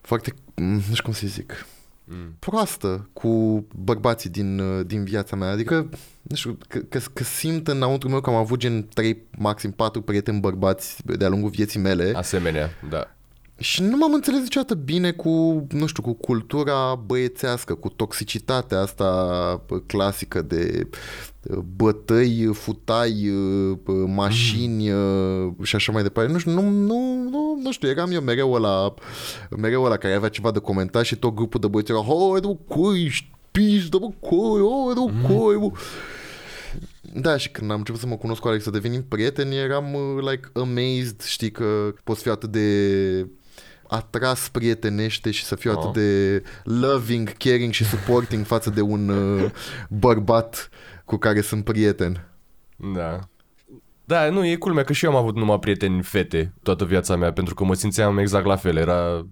Speaker 5: foarte, nu știu cum să zic, mm. proastă cu bărbații din, din viața mea. Adică, nu știu, că, că, că simt înăuntru meu că am avut gen 3, maxim 4 prieteni bărbați de-a lungul vieții mele.
Speaker 2: Asemenea, da.
Speaker 5: Și nu m-am înțeles niciodată bine cu, nu știu, cu cultura băiețească, cu toxicitatea asta clasică de bătăi, futai, mașini mm. și așa mai departe. Nu știu, nu, nu, nu, nu știu, eram eu mereu la mereu la care avea ceva de comentat și tot grupul de băieți era, hai, du cui, pizdă, bă, cui, hai, du cui, bă. Da, și când am început să mă cunosc cu Alex, să devenim prieteni, eram like amazed, știi, că poți fi atât de atras prietenește și să fiu oh. atât de loving, caring și supporting față de un uh, bărbat cu care sunt prieten.
Speaker 2: Da. Da, nu, e culmea că și eu am avut numai prieteni fete toată viața mea, pentru că mă simțeam exact la fel. Era,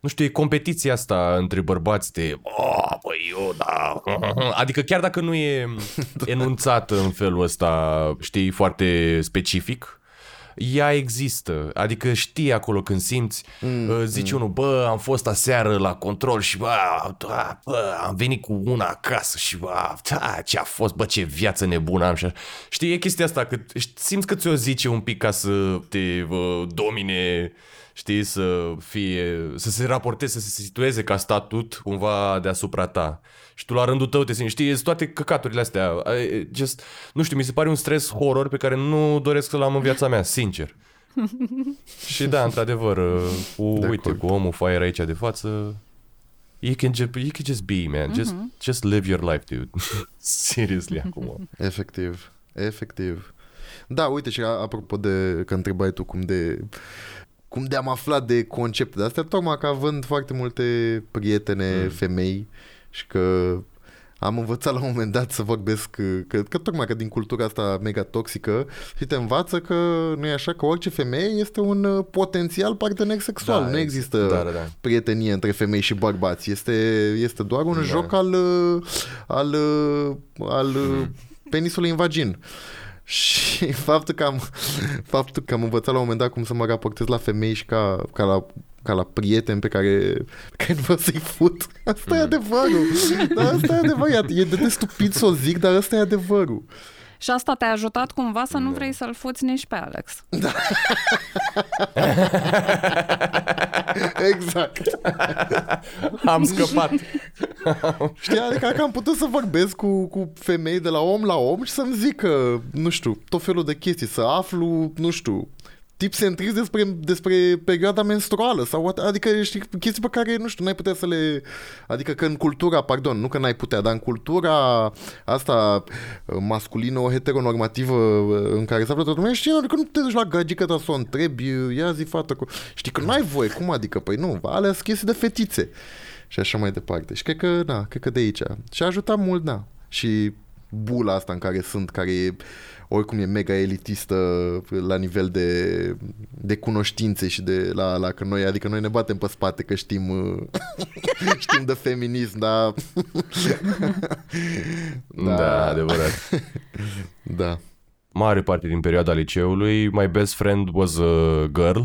Speaker 2: nu știu, e competiția asta între bărbați de, oh, băi, eu, da. Adică chiar dacă nu e enunțat în felul ăsta, știi, foarte specific, ea există. Adică știi acolo când simți, mm, uh, zici mm. unul, bă, am fost aseară la control și bă, da, bă, am venit cu una acasă și bă, da, ce a fost, bă, ce viață nebună am și așa. Știi, e chestia asta, că simți că ți-o zice un pic ca să te bă, domine știi, să fie, să se raporteze, să se situeze ca statut cumva deasupra ta. Și tu la rândul tău te simți, știi, sunt toate căcaturile astea. Just, nu știu, mi se pare un stres horror pe care nu doresc să-l am în viața mea, sincer. și da, într-adevăr, cu, de uite, cu omul fire aici de față, You can just, you can just be, man. Just, just live your life, dude. Seriously, acum.
Speaker 5: Efectiv, efectiv. Da, uite și a- apropo de că întrebai tu cum de cum de am aflat de concepte de astea, tocmai că având foarte multe prietene
Speaker 2: Mm.
Speaker 5: femei și că am învățat la un moment dat să vorbesc că, că tocmai că din cultura asta mega toxică și te învață că nu e așa că orice femeie este un uh, potențial partener sexual.
Speaker 2: Da,
Speaker 5: nu
Speaker 2: ex-
Speaker 5: există
Speaker 2: da, da, da.
Speaker 5: prietenie între femei și bărbați. Este, este doar un
Speaker 2: Da.
Speaker 5: joc al, uh, al, uh, al uh,
Speaker 2: Mm.
Speaker 5: penisului în vagin. Și faptul că, am, faptul că am învățat la un moment dat cum să mă raportez la femei și ca, ca la ca la prieteni pe care, pe care nu vreau să-i fut. Asta
Speaker 2: Mm.
Speaker 5: e adevărul. Dar asta e adevărul. E de, de stupid să o zic, dar asta e adevărul.
Speaker 1: Și asta te-a ajutat cumva să
Speaker 2: Da.
Speaker 1: nu vrei să-l fuți nici pe Alex.
Speaker 5: Exact.
Speaker 2: Am scăpat.
Speaker 5: Știi, adică că am putut să vorbesc cu, cu femei de la om la om și să-mi zică, nu știu, tot felul de chestii, să aflu, nu știu, tips and tricks despre, despre perioada menstruală sau what- adică știi, chestii pe care, nu știu, n-ai putea să le... Adică că în cultura, pardon, nu că n-ai putea, dar în cultura asta masculină, heteronormativă în care se află toată lumea, știi, adică nu te duci la gagică ta să o întrebi, ia zi fată, cu... știi că n-ai voie, cum adică? Păi nu, alea sunt chestii de fetițe și așa mai departe. Și cred că, na, cred că de aici. Și a ajutat mult, da. Și bula asta în care sunt, care e, oricum e mega elitistă la nivel de, de cunoștințe și de la, la că noi, adică noi ne batem pe spate că știm știm de feminism, dar
Speaker 2: Da, adevărat.
Speaker 5: da.
Speaker 2: Mare parte din perioada liceului, my best friend was a girl.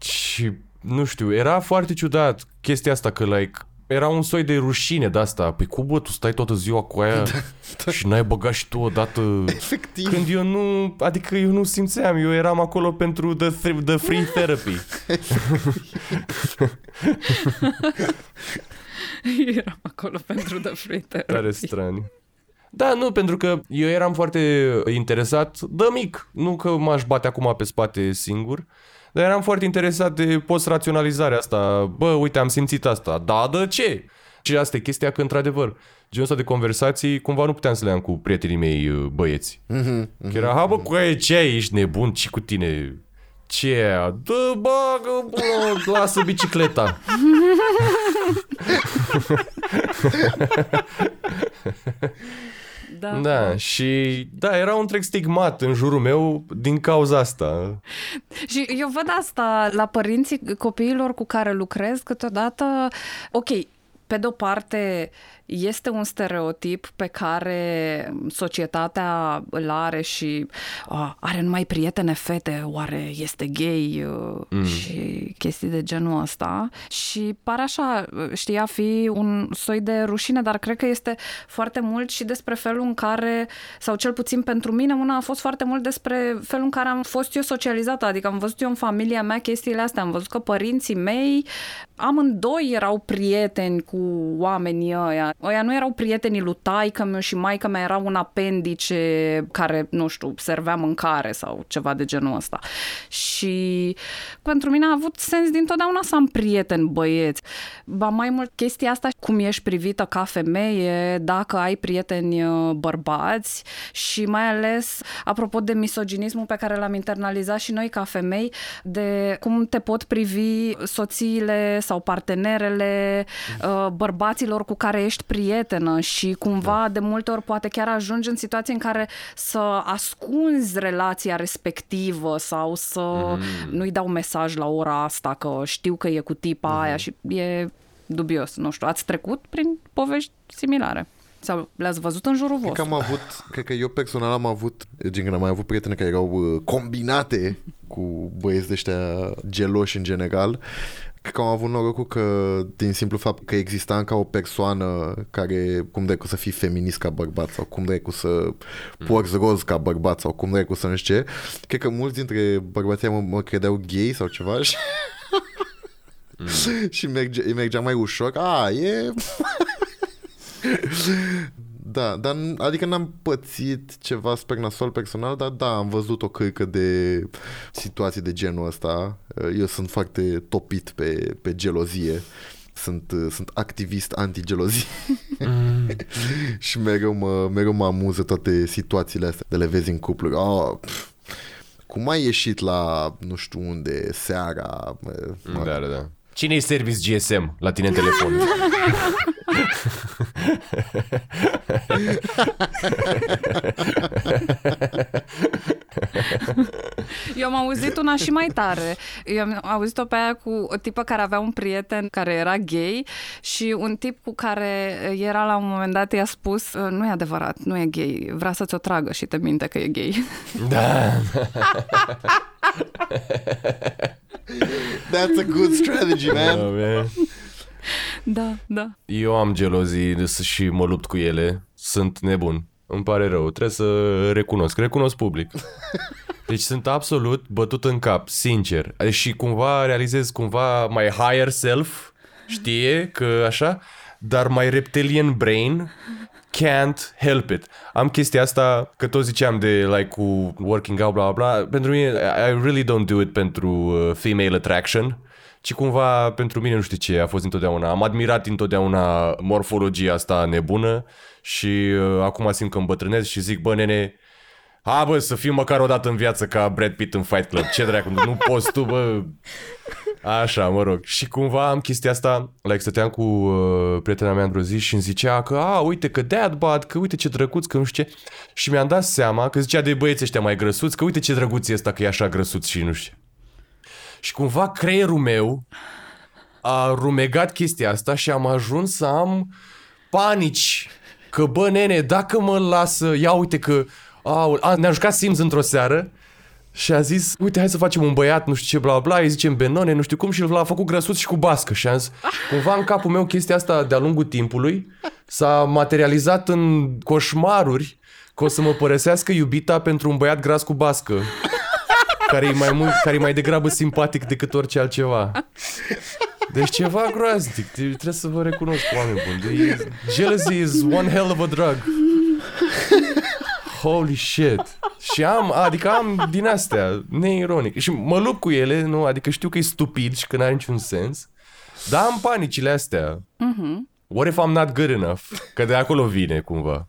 Speaker 2: Și, nu știu, era foarte ciudat chestia asta că, like, era un soi de rușine de asta. Păi cum, bă, tu stai toată ziua cu aia da, și n-ai băgat și tu odată...
Speaker 5: Efectiv.
Speaker 2: Când eu nu, adică eu nu simțeam, eu eram acolo pentru the, th- the free therapy.
Speaker 1: Eram acolo pentru The Free Therapy.
Speaker 2: Tare strani. Da, nu, pentru că eu eram foarte interesat de mic. Nu că m-aș bate acum pe spate singur, dar eram foarte interesat de post-raționalizarea asta. Bă, uite, am simțit asta. Da, de ce? Și asta e chestia că, într-adevăr, genul ăsta de conversații, cumva nu puteam să le am cu prietenii mei uh, băieți.
Speaker 5: Mhm,
Speaker 2: Că era, ha, bă, cu aia, ce ai, ești nebun, și cu tine? Ce e aia? Dă, bagă, bă, lasă bicicleta.
Speaker 1: Da.
Speaker 2: Da, și da, era un întreg stigmat în jurul meu din cauza asta.
Speaker 1: Și eu văd asta la părinții copiilor cu care lucrez câteodată. Ok, pe de-o parte, este un stereotip pe care societatea îl are și uh, are numai prietene fete, oare este gay uh, mm. și chestii de genul ăsta. Și pare așa, știa fi un soi de rușine, dar cred că este foarte mult și despre felul în care, sau cel puțin pentru mine, una a fost foarte mult despre felul în care am fost eu socializată, adică am văzut eu în familia mea chestiile astea, am văzut că părinții mei amândoi erau prieteni cu oamenii ăia. Ăia nu erau prietenii lui taică meu și maică mea era un apendice care, nu știu, servea mâncare sau ceva de genul ăsta. Și pentru mine a avut sens dintotdeauna să am prieteni băieți. Ba mai mult chestia asta, cum ești privită ca femeie, dacă ai prieteni uh, bărbați și mai ales, apropo de misoginismul pe care l-am internalizat și noi ca femei, de cum te pot privi soțiile sau partenerele uh, bărbaților cu care ești prietenă și cumva da. de multe ori poate chiar ajungi în situații în care să ascunzi relația respectivă sau să mm. nu-i dau mesaj la ora asta că știu că e cu tipa mm. aia și e dubios, nu știu. Ați trecut prin povești similare? Sau le-ați văzut în jurul
Speaker 5: Cred că
Speaker 1: vostru?
Speaker 5: am avut, cred că eu personal am avut, gen când am mai avut prietene care erau uh, combinate cu băieți de ăștia geloși în general, cred că am avut norocul că din simplu fapt că exista încă o persoană care cum dracu să fii feminist ca bărbat sau cum dracu să porți roz ca bărbat sau cum dracu să nu știu ce, cred că mulți dintre bărbații mă, mă credeau gay sau ceva și și merge, îi mergea mai ușor. A, e... da, dar n- adică n-am pățit ceva super nasol personal, dar da, am văzut o cârcă de situații de genul ăsta. Eu sunt foarte topit pe, pe gelozie. sunt, uh, sunt activist anti-gelozie și mereu mă, mereu mă amuză toate situațiile astea de le vezi în cupluri. Oh, pf, cum ai ieșit la nu știu unde seara? Mă,
Speaker 2: Da, da, da. Cine e service GSM la tine în telefon?
Speaker 1: Eu am auzit una și mai tare. Eu am auzit-o pe aia cu o tipă care avea un prieten care era gay și un tip cu care era la un moment dat i-a spus nu e adevărat, nu e gay, vrea să ți-o tragă și te minte că e gay.
Speaker 2: da.
Speaker 5: That's a good strategy, man.
Speaker 2: Oh, man.
Speaker 1: Da, da.
Speaker 2: Eu am gelozii și mă lupt cu ele. Sunt nebun. Îmi pare rău. Trebuie să recunosc. Recunosc public. Deci sunt absolut bătut în cap, sincer. Și cumva realizez cumva my higher self știe că așa, dar my reptilian brain can't help it. Am chestia asta, că tot ziceam de like cu working out, bla bla bla. Pentru mine, I really don't do it pentru uh, female attraction ci cumva pentru mine nu știu ce a fost întotdeauna. Am admirat întotdeauna morfologia asta nebună și uh, acum simt că îmbătrânez și zic, bă, nene, ha, bă, să fiu măcar o dată în viață ca Brad Pitt în Fight Club. Ce dracu, nu poți tu, bă. Așa, mă rog. Și cumva am chestia asta, like, stăteam cu uh, prietena mea într-o zi și îmi zicea că, a, uite că dad bad, că uite ce drăguț, că nu știu ce. Și mi-am dat seama că zicea de băieți ăștia mai grăsuți, că uite ce drăguț e ăsta că e așa grăsuț și nu știu ce. Și cumva creierul meu a rumegat chestia asta și am ajuns să am panici. Că bă, nene, dacă mă lasă, ia uite că a, a, ne-a jucat Sims într-o seară și a zis, uite, hai să facem un băiat, nu știu ce, bla bla, îi zicem Benone, nu știu cum și l-a făcut grăsuț și cu bască. Și am zis, cumva în capul meu chestia asta de-a lungul timpului s-a materializat în coșmaruri că o să mă părăsească iubita pentru un băiat gras cu bască care e mai, mult, care e mai degrabă simpatic decât orice altceva. Deci ceva groaznic. Trebuie să vă recunosc, oameni buni. De- Jealousy is one hell of a drug. Holy shit. Și am, adică am din astea, neironic. Și mă lupt cu ele, nu? Adică știu că e stupid și că n-are niciun sens. Dar am panicile astea. What if I'm not good enough? Că de acolo vine, cumva.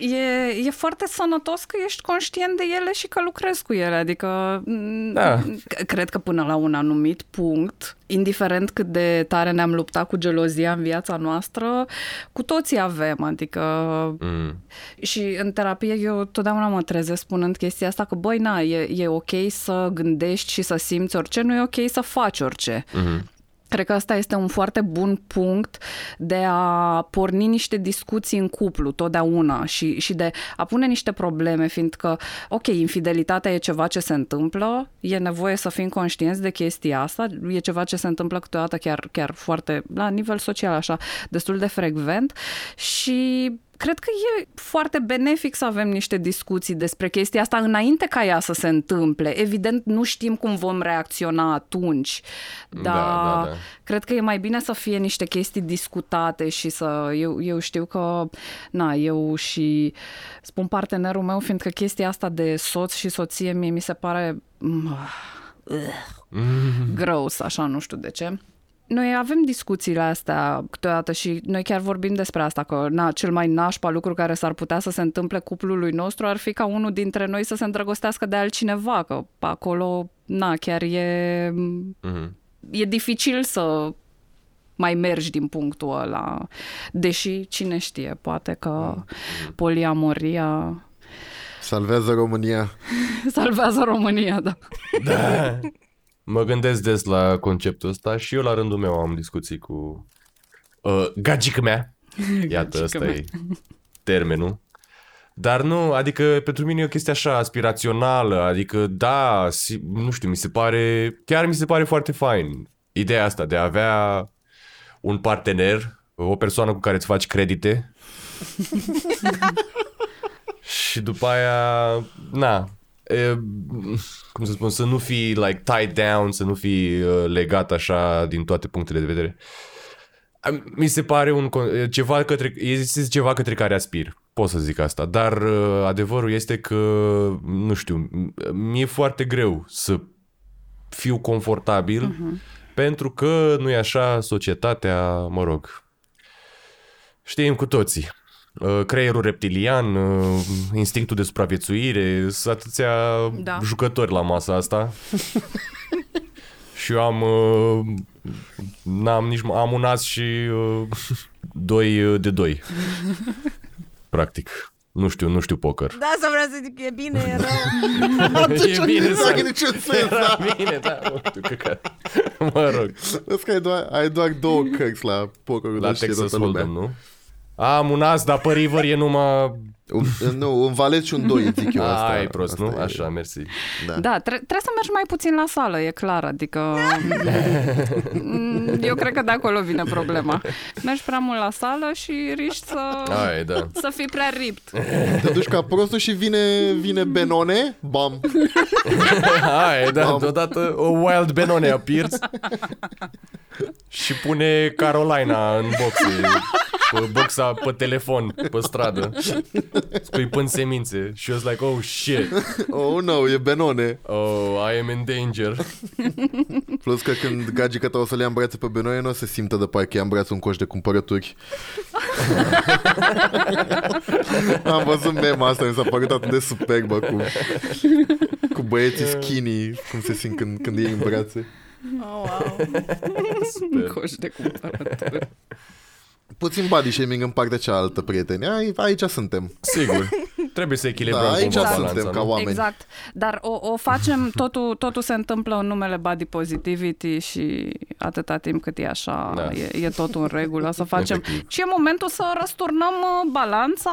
Speaker 1: E, e foarte sănătos că ești conștient de ele și că lucrezi cu ele. Adică, m,
Speaker 2: Da.
Speaker 1: c- cred că până la un anumit punct, indiferent cât de tare ne-am luptat cu gelozia în viața noastră, cu toții avem. Adică,
Speaker 2: Mm.
Speaker 1: și în terapie eu totdeauna mă trezesc spunând chestia asta că, băi, na, e, e ok să gândești și să simți orice, nu e ok să faci orice.
Speaker 2: Mhm.
Speaker 1: Cred că asta este un foarte bun punct de a porni niște discuții în cuplu totdeauna și, și de a pune niște probleme, fiindcă, ok, infidelitatea e ceva ce se întâmplă, e nevoie să fim conștienți de chestia asta, e ceva ce se întâmplă câteodată chiar, chiar foarte, la nivel social, așa, destul de frecvent și cred că e foarte benefic să avem niște discuții despre chestia asta înainte ca ea să se întâmple. Evident, nu știm cum vom reacționa atunci, dar
Speaker 2: Da, da, da.
Speaker 1: cred că e mai bine să fie niște chestii discutate și să... Eu, eu știu că, na, eu și spun partenerul meu, fiindcă chestia asta de soț și soție mie mi se pare... mm, Gross, așa, nu știu de ce. Noi avem discuțiile astea câteodată și noi chiar vorbim despre asta, că na, cel mai nașpa lucru care s-ar putea să se întâmple cuplului nostru ar fi ca unul dintre noi să se îndrăgostească de altcineva, că pe acolo, na, chiar e,
Speaker 2: Mhm.
Speaker 1: e dificil să mai mergi din punctul ăla. Deși, cine știe, poate că poliamoria
Speaker 5: Salvează România.
Speaker 1: salvează România, da.
Speaker 2: Da. Mă gândesc des la conceptul ăsta și eu la rândul meu am discuții cu uh, gagică mea. Iată,
Speaker 1: Gagică
Speaker 2: ăsta
Speaker 1: mea.
Speaker 2: e termenul. Dar nu, adică pentru mine e o chestie așa aspirațională, adică da, si, nu știu, mi se pare, chiar mi se pare foarte fain ideea asta de a avea un partener, o persoană cu care îți faci credite și după aia, na, e, cum să spun, să nu fii like tied down, să nu fii uh, legat așa din toate punctele de vedere. Am- Mi se pare un con- ceva către, este ceva către care aspir, pot să zic asta, dar uh, adevărul este că, nu știu, m- mi-e foarte greu să fiu confortabil Pentru că nu e așa societatea, mă rog, știm cu toții. Uh, Creierul reptilian, uh, instinctul de supraviețuire, sunt atâția
Speaker 1: Da.
Speaker 2: jucători la masa asta. și eu am, uh, n-am nici, am un as și uh, doi uh, de doi. Practic. Nu știu, nu știu poker.
Speaker 3: Da, să vreau să zic că e bine, e rău.
Speaker 2: e bine
Speaker 5: Nu
Speaker 2: să...
Speaker 5: are niciun sens,
Speaker 2: Era
Speaker 5: da.
Speaker 2: bine, da, nu știu că că... Mă rog,
Speaker 5: Vezi că ai doar, ai doar două cărți la pokerul
Speaker 2: la
Speaker 5: ăla, știe
Speaker 2: Texas
Speaker 5: toată lumea.
Speaker 2: Hold'em, nu? Am un as, dar pe river e numai...
Speaker 5: Un, nu, un valet și un doi, zic eu asta.
Speaker 2: Ai prost,
Speaker 5: asta
Speaker 2: nu?
Speaker 5: e-
Speaker 2: Așa, mersi.
Speaker 5: Da.
Speaker 1: Da, tre- trebuie să mergi mai puțin la sală, e clar, adică mm, eu cred că de acolo vine problema. Mergi prea mult la sală și riști să,
Speaker 2: Ai, da.
Speaker 1: să fii prea ript.
Speaker 5: Te duci ca prostul și vine, vine Benone, bam.
Speaker 2: Ai, da, deodată o Wild Benone appears și pune Carolina în boxe, pe boxa pe telefon, pe stradă, scuipând semințe. Și eu sunt like, oh shit,
Speaker 5: Oh, no, e Benone.
Speaker 2: oh, I am in danger.
Speaker 5: Plus că când gagica ta o să le ia în brațe pe Benone, nu o să simtă de parcă ia în brațe un coș de cumpărături. Am văzut mema asta, mi s-a părut atât de superbă cu, cu băieții skinny, cum se simt când, când iei în brațe.
Speaker 3: Oh, wow.
Speaker 1: Coș de cumpărături.
Speaker 5: Puțin body shaming în partea cealaltă, prieteni. Ai, aici suntem.
Speaker 2: Sigur, trebuie să echilibrăm
Speaker 5: Da, aici
Speaker 2: cumva
Speaker 5: suntem
Speaker 2: balanța,
Speaker 5: ca
Speaker 2: nu?
Speaker 5: oameni.
Speaker 1: Exact. Dar o, o facem, totul, totul se întâmplă în numele body positivity și atâta timp cât e așa,
Speaker 2: Da.
Speaker 1: e, e totul în regulă să facem.
Speaker 2: Efectiv.
Speaker 1: Și e momentul să răsturnăm uh, balanța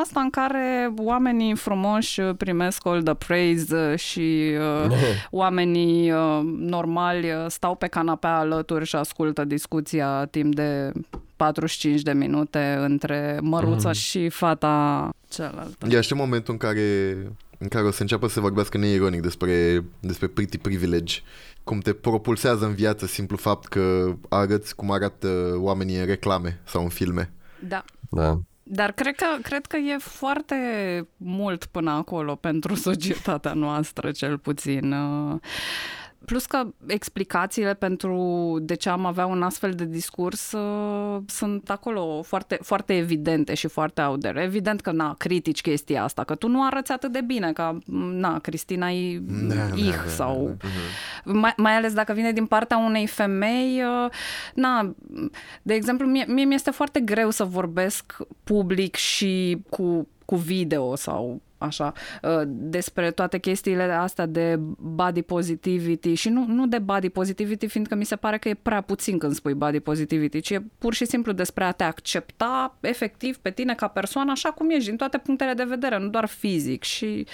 Speaker 1: asta în care oamenii frumoși uh, primesc all the praise uh, și uh, oamenii uh, normali uh, stau pe canapea alături și ascultă discuția timp de 45 de minute între măruța și fata cealaltă.
Speaker 5: Ia știi momentul în care, în care o să înceapă să vorbească neironic despre, despre pretty privilege, cum te propulsează în viață simplu fapt că arăți cum arată oamenii în reclame sau în filme.
Speaker 1: Da.
Speaker 2: Da.
Speaker 1: Dar cred că, cred că e foarte mult până acolo pentru societatea noastră, cel puțin. Uh, Plus că explicațiile pentru de ce am avea un astfel de discurs uh, sunt acolo foarte, foarte evidente și foarte out there. Evident că, na, critici chestia asta, că tu nu arăți atât de bine ca, na, Cristina I,
Speaker 5: Da, da,
Speaker 1: Ich
Speaker 5: da,
Speaker 1: sau... Mai, mai ales dacă vine din partea unei femei, uh, na, de exemplu, mie, mie mi-este foarte greu să vorbesc public și cu, cu video sau așa, uh, despre toate chestiile astea de body positivity și nu, nu de body positivity, fiindcă mi se pare că e prea puțin când spui body positivity, ci e pur și simplu despre a te accepta efectiv pe tine ca persoană așa cum ești, din toate punctele de vedere, nu doar fizic. Și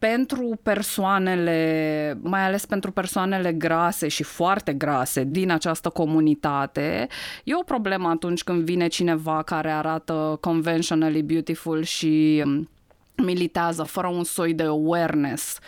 Speaker 1: pentru persoanele, mai ales pentru persoanele grase și foarte grase din această comunitate, e o problemă atunci când vine cineva care arată conventionally beautiful și um, militează fără un soi de awareness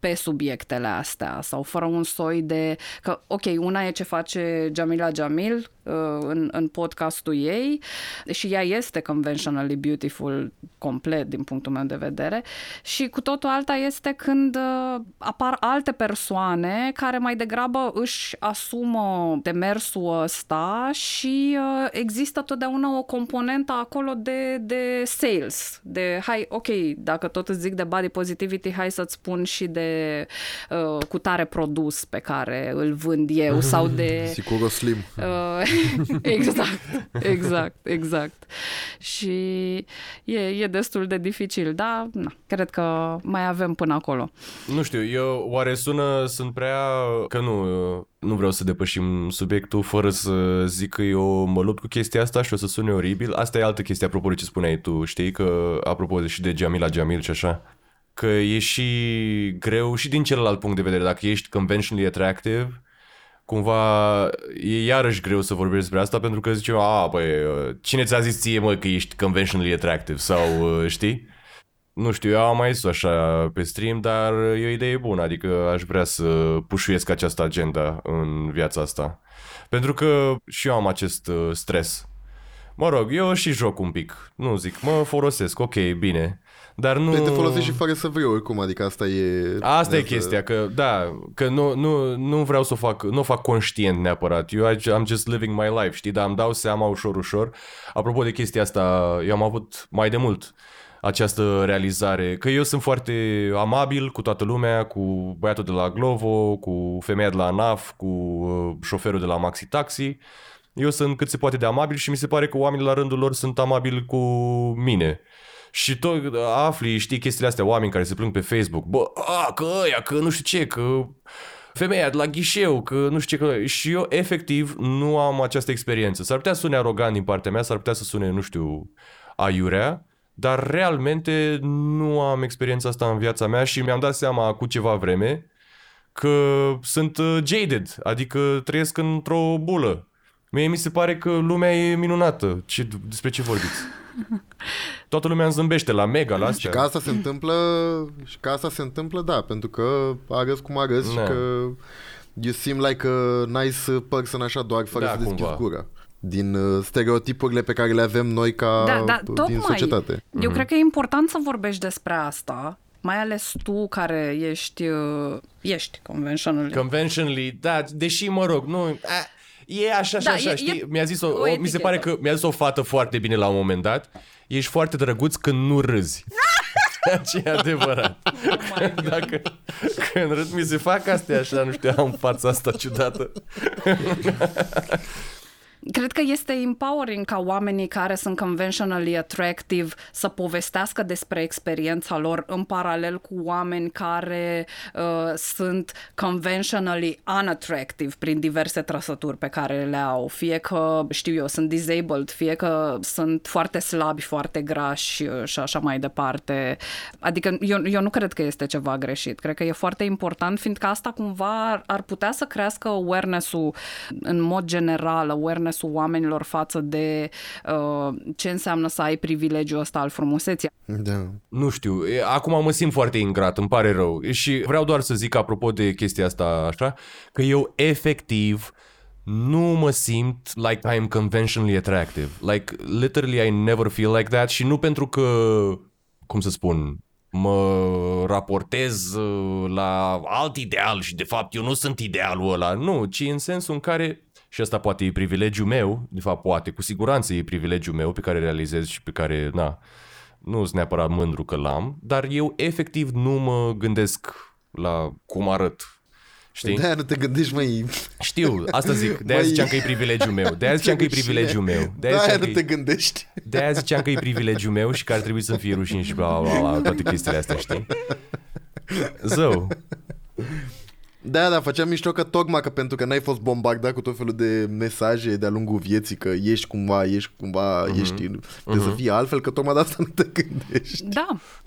Speaker 1: pe subiectele astea sau fără un soi de... Că, ok, una e ce face Jamila Jamil uh, în, în podcastul ei și ea este conventionally beautiful complet din punctul meu de vedere și cu totul alta este când uh, apar alte persoane care mai degrabă își asumă demersul ăsta și uh, există totdeauna o componentă acolo de, de sales, de hai, ok, dacă tot îți zic de body positivity, hai să-ți spun și de uh, cutare produs pe care îl vând eu sau de...
Speaker 5: Sigur slim.
Speaker 1: Uh, exact, exact, exact. Și e, e destul de dificil, dar na, cred că mai avem până acolo.
Speaker 2: Nu știu, eu oare sună, sunt prea... Că nu, nu vreau să depășim subiectul fără să zic că eu mă lupt cu chestia asta și o să sune oribil. Asta e altă chestie, apropo de ce spuneai tu, știi? Că, apropo de și de Jamila Jamil și așa, că e și greu și din celălalt punct de vedere, dacă ești conventionally attractive, cumva e iarăși greu să vorbești despre asta pentru că zice, a, băi, cine ți-a zis ție, mă, că ești conventionally attractive sau, știi? Nu știu, eu am mai zis așa pe stream, dar e o idee bună, adică aș vrea să pușuiesc această agenda în viața asta. Pentru că și eu am acest uh, stres. Mă rog, eu și joc un pic. Nu zic, mă folosesc, ok, bine. Dar nu...
Speaker 5: Păi te folosești și fără să vrei oricum, adică asta e...
Speaker 2: Asta e
Speaker 5: asta-
Speaker 2: chestia, că da, că nu, nu, nu vreau să o fac, nu o fac conștient neapărat. Eu I'm just living my life, știi, dar îmi dau seama ușor, ușor. Apropo de chestia asta, eu am avut mai de mult această realizare, că eu sunt foarte amabil cu toată lumea, cu băiatul de la Glovo, cu femeia de la ANAF, cu uh, șoferul de la Maxi Taxi. Eu sunt cât se poate de amabil și mi se pare că oamenii la rândul lor sunt amabili cu mine. Și tot afli, știi, chestiile astea, oameni care se plâng pe Facebook, bă, a, că ăia, că nu știu ce, că femeia de la ghișeu, că nu știu ce, că... și eu efectiv nu am această experiență. S-ar putea să sune arogant din partea mea, s-ar putea să sune, nu știu, aiurea, dar realmente nu am experiența asta în viața mea și mi-am dat seama cu ceva vreme că sunt uh, jaded, adică trăiesc într-o bulă. Mie mi se pare că lumea e minunată. Ce, despre ce vorbiți? Toată lumea îmi zâmbește la mega, la
Speaker 5: Și
Speaker 2: astea.
Speaker 5: că asta se întâmplă, și că asta se întâmplă, da, pentru că arăți cum arăți și
Speaker 2: Da.
Speaker 5: că you seem like a nice person așa doar fără
Speaker 2: Da,
Speaker 5: să deschizi
Speaker 2: cumva.
Speaker 5: gura. Din uh, stereotipurile pe care le avem noi ca
Speaker 1: Da, da,
Speaker 5: din
Speaker 1: tocmai.
Speaker 5: societate.
Speaker 1: Eu cred că e important să vorbești despre asta, mai ales tu care ești, uh, ești conventional.
Speaker 2: Conventionally, da, deși, mă rog, nu... A, e așa și
Speaker 1: Da,
Speaker 2: așa,
Speaker 1: e-
Speaker 2: știi?
Speaker 1: e
Speaker 2: mi-a zis o,
Speaker 1: o
Speaker 2: o, mi se
Speaker 1: etichetă.
Speaker 2: pare că mi-a zis o fată foarte bine la un moment dat. Ești foarte drăguț când nu râzi. Ce e adevărat. Dacă când râd, mi se fac astea așa, nu știu, am fața asta ciudată.
Speaker 1: Cred că este empowering ca oamenii care sunt conventionally attractive să povestească despre experiența lor în paralel cu oameni care uh, sunt conventionally unattractive prin diverse trăsături pe care le au. Fie că, știu eu, sunt disabled, fie că sunt foarte slabi, foarte grași uh, și așa mai departe. Adică eu, eu nu cred că este ceva greșit. Cred că e foarte important, fiindcă asta cumva ar- ar putea să crească awareness-ul în mod general, awareness-ul oamenilor față de uh, ce înseamnă să ai privilegiul ăsta al frumuseții.
Speaker 5: Da.
Speaker 2: Nu știu, e- acum mă simt foarte ingrat, îmi pare rău. Și vreau doar să zic, apropo de chestia asta, așa, că eu efectiv nu mă simt like I am conventionally attractive. Like, literally I never feel like that și nu pentru că, cum să spun, mă raportez uh, la alt ideal și de fapt eu nu sunt idealul ăla, nu, ci în sensul în care și asta poate e privilegiul meu, de fapt poate, cu siguranță e privilegiul meu pe care realizez și pe care, na, nu sunt neapărat mândru că l-am, dar eu efectiv nu mă gândesc la cum arăt. Știi?
Speaker 5: De-aia nu te gândești, măi...
Speaker 2: Știu, asta zic. De-aia
Speaker 5: Măi.
Speaker 2: ziceam că e privilegiul meu. De-aia ziceam că e privilegiul meu. De-aia
Speaker 5: De-aia
Speaker 2: ziceam
Speaker 5: nu
Speaker 2: că
Speaker 5: te
Speaker 2: e...
Speaker 5: gândești.
Speaker 2: De-aia ziceam că e privilegiul meu și că ar trebui să-mi fie rușine și bla bla bla, toate chestiile astea, știi? Zău.
Speaker 5: Da, da, făceam mișto că tocmai că pentru că n-ai fost bombardat cu tot felul de mesaje de-a lungul vieții că ești cumva, ești cumva,
Speaker 2: Mhm.
Speaker 5: uh-huh. ești, trebuie să fii altfel, că tocmai de asta nu te gândești.
Speaker 1: Da,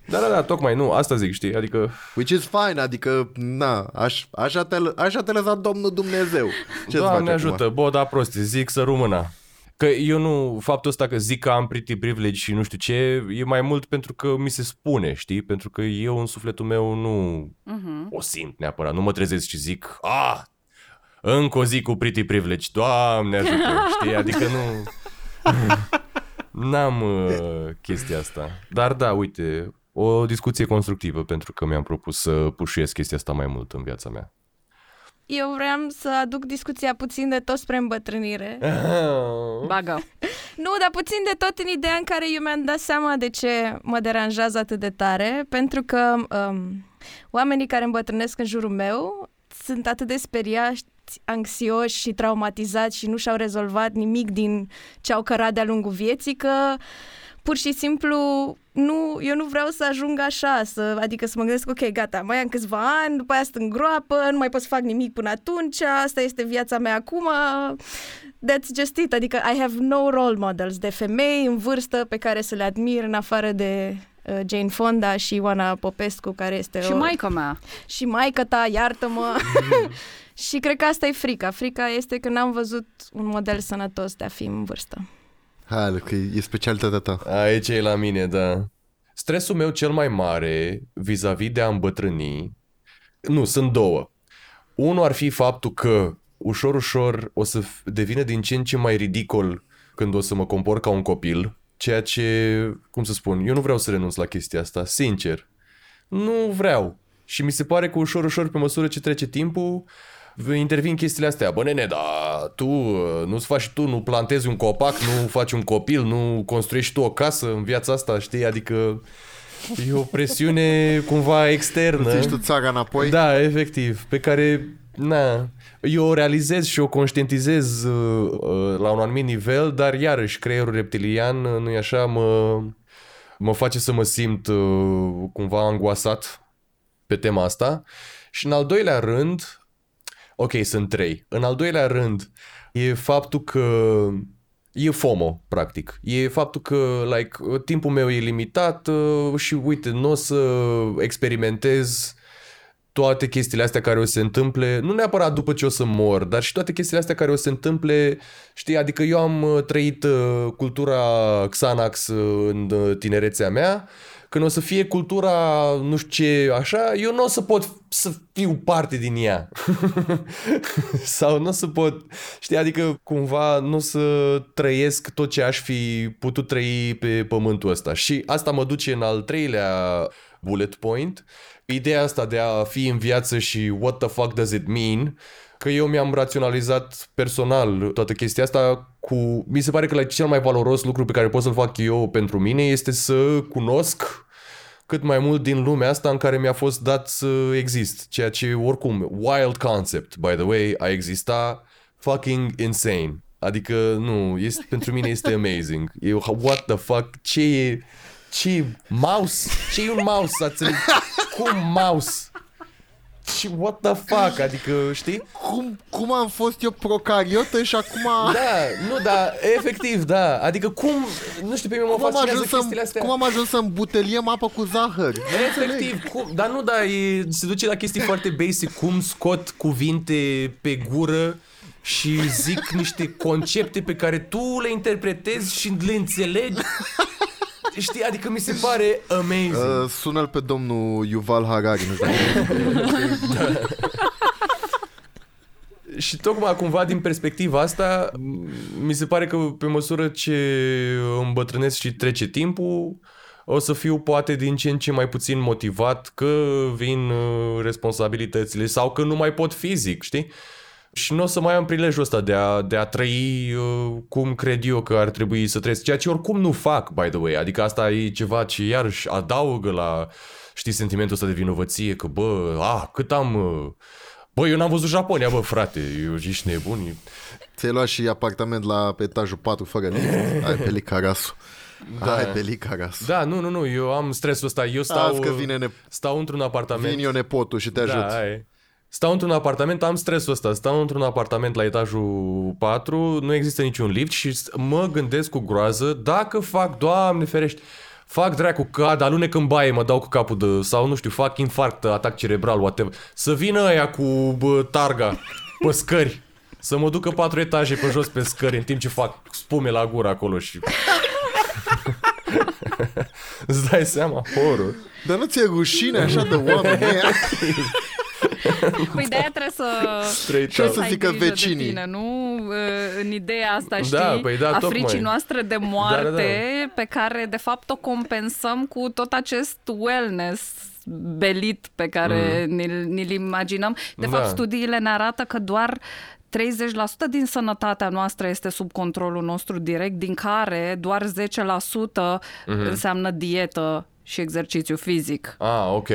Speaker 2: Da, da, da, tocmai, nu, asta zic, știi? Adică,
Speaker 5: Which is fine, adică, na, aș, așa, te, așa te lăsa Domnul Dumnezeu. Ce
Speaker 2: Doamne ajută, bă, da prost, zic să rămână. Că eu nu, faptul ăsta că zic că am pretty privilege și nu știu ce, e mai mult pentru că mi se spune, știi? Pentru că eu în sufletul meu nu
Speaker 1: uh-huh.
Speaker 2: o simt neapărat. Nu mă trezesc și zic, a, încă o zi cu pretty privilege, Doamne ajută, știi? Adică nu... N-am uh, chestia asta. Dar da, uite, o discuție constructivă pentru că mi-am propus să pușuiesc chestia asta mai mult în viața mea.
Speaker 3: Eu vreau să aduc discuția puțin de tot spre îmbătrânire.
Speaker 1: bagă.
Speaker 3: Nu, dar puțin de tot în ideea în care eu mi-am dat seama de ce mă deranjează atât de tare, pentru că um, oamenii care îmbătrânesc în jurul meu sunt atât de speriați, anxioși și traumatizați și nu și-au rezolvat nimic din ce au cărat de-a lungul vieții, că pur și simplu nu, eu nu vreau să ajung așa, să, adică să mă gândesc, ok, gata, mai am câțiva ani, după aia sunt în groapă, nu mai pot să fac nimic până atunci, asta este viața mea acum, that's just it, adică I have no role models de femei în vârstă pe care să le admir în afară de uh, Jane Fonda și Ioana Popescu, care este
Speaker 1: Și
Speaker 3: o...
Speaker 1: maica mea.
Speaker 3: și maica ta, iartă-mă. și cred că asta e frica. Frica este că n-am văzut un model sănătos de a fi în vârstă.
Speaker 5: Hai, că e specialitatea ta.
Speaker 2: Aici e la mine, da. Stresul meu cel mai mare vis-a-vis de a îmbătrâni, nu, sunt două. Unul ar fi faptul că ușor, ușor o să f- devină din ce în ce mai ridicol când o să mă compor ca un copil, ceea ce, cum să spun, eu nu vreau să renunț la chestia asta, sincer. Nu vreau. Și mi se pare că ușor, ușor, pe măsură ce trece timpul, intervin chestiile astea. Bă, nene, dar tu nu-ți faci tu, nu plantezi un copac, nu faci un copil, nu construiești tu o casă în viața asta, știi? Adică e o presiune cumva externă.
Speaker 5: Îți tu țara înapoi?
Speaker 2: Da, efectiv, pe care, na, eu o realizez și o conștientizez uh, uh, la un anumit nivel, dar iarăși creierul reptilian, uh, nu-i așa, mă, mă face să mă simt uh, cumva angoasat pe tema asta. Și în al doilea rând, ok, sunt trei. În al doilea rând, e faptul că e FOMO, practic. E faptul că, like, timpul meu e limitat uh, și, uite, nu o să experimentez toate chestiile astea care o să se întâmple, nu neapărat după ce o să mor, dar și toate chestiile astea care o să se întâmple, știi, adică eu am uh, trăit uh, cultura Xanax în tinerețea mea, când o să fie cultura nu știu ce așa, eu nu o să pot să fiu parte din ea. Sau nu o să pot, știi, adică cumva nu o să trăiesc tot ce aș fi putut trăi pe pământul ăsta. Și asta mă duce în al treilea bullet point, ideea asta de a fi în viață și what the fuck does it mean, că eu mi-am raționalizat personal toată chestia asta cu... Mi se pare că la cel mai valoros lucru pe care pot să-l fac eu pentru mine este să cunosc cât mai mult din lumea asta în care mi-a fost dat să exist. Ceea ce, oricum, wild concept, by the way, a exista fucking insane. Adică, nu, este, pentru mine este amazing. E, what the fuck, ce e, ce mouse? Ce e un mouse? Ați Cum mouse? Și what the fuck, adică, știi?
Speaker 5: Cum, cum am fost eu procariotă și acum...
Speaker 2: Da, nu, da, efectiv, da. Adică cum, nu știu, pe mine mă fascinează chestiile astea.
Speaker 5: Cum am ajuns să îmbuteliem apă cu zahăr?
Speaker 2: Efectiv, cum, dar nu, da, e, se duce la chestii foarte basic, cum scot cuvinte pe gură și zic niște concepte pe care tu le interpretezi și le înțelegi Știi, adică mi se pare amazing. Uh,
Speaker 5: sună-l pe domnul Yuval Harari, nu știu.
Speaker 2: Și tocmai cumva din perspectiva asta, mi se pare că pe măsură ce îmbătrânesc și trece timpul, o să fiu poate din ce în ce mai puțin motivat că vin uh, responsabilitățile sau că nu mai pot fizic, știi? Și nu o să mai am prilejul ăsta de a, de a trăi uh, cum cred eu că ar trebui să trăiesc, ceea ce oricum nu fac, by the way, adică asta e ceva ce iarăși adaugă la, știi, sentimentul ăsta de vinovăție, că bă, a, cât am... Uh, bă, eu n-am văzut Japonia, bă, frate, eu ești nebun.
Speaker 5: Ți-ai luat și apartament la pe etajul 4 fără nimic? Ai pe Licarasu. Da. Ai pe Licarasu.
Speaker 2: Da, nu, nu, nu, eu am stresul ăsta, eu stau,
Speaker 5: că vine ne...
Speaker 2: stau într-un apartament.
Speaker 5: Vin eu nepotul și te ajut.
Speaker 2: Da, ai. Stau într-un apartament, am stresul ăsta, stau într-un apartament la etajul 4, nu există niciun lift și mă gândesc cu groază dacă fac, Doamne ferești, fac dracu, cad, alunec în baie, mă dau cu capul de, sau nu știu, fac infarct, atac cerebral, whatever. Să vină aia cu bă, targa pe scări, să mă ducă patru etaje pe jos pe scări în timp ce fac spume la gură acolo și... Îți dai seama, horror.
Speaker 5: Dar nu ți-e rușine așa de oameni?
Speaker 1: Păi de-aia trebuie să,
Speaker 5: Straight să, să zică vecinii.
Speaker 1: Tine, nu? În ideea asta,
Speaker 2: da,
Speaker 1: știi,
Speaker 2: da, păi da,
Speaker 1: a fricii
Speaker 2: tocmai.
Speaker 1: noastre de moarte,
Speaker 2: da, da, da.
Speaker 1: pe care de fapt o compensăm cu tot acest wellness belit pe care mm. ni-l, ni-l imaginăm. De da. fapt, studiile ne arată că doar 30% din sănătatea noastră este sub controlul nostru direct, din care doar 10% mm-hmm. înseamnă dietă și exercițiu fizic.
Speaker 2: Ah, ok.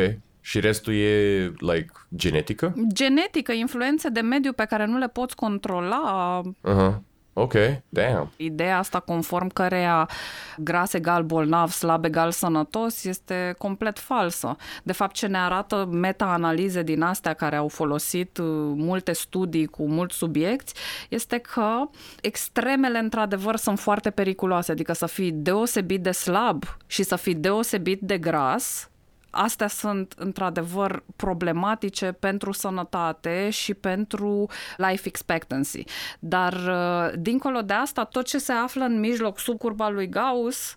Speaker 2: Și restul e, like, genetică?
Speaker 1: Genetică, influențe de mediu pe care nu le poți controla.
Speaker 2: Uh-huh. Ok, damn.
Speaker 1: Ideea asta conform căreia gras egal bolnav, slab egal sănătos este complet falsă. De fapt, ce ne arată meta-analize din astea care au folosit uh, multe studii cu mulți subiecti este că extremele într-adevăr sunt foarte periculoase, adică să fii deosebit de slab și să fii deosebit de gras astea sunt într-adevăr problematice pentru sănătate și pentru life expectancy. Dar uh, dincolo de asta, tot ce se află în mijloc, sub curba lui Gauss,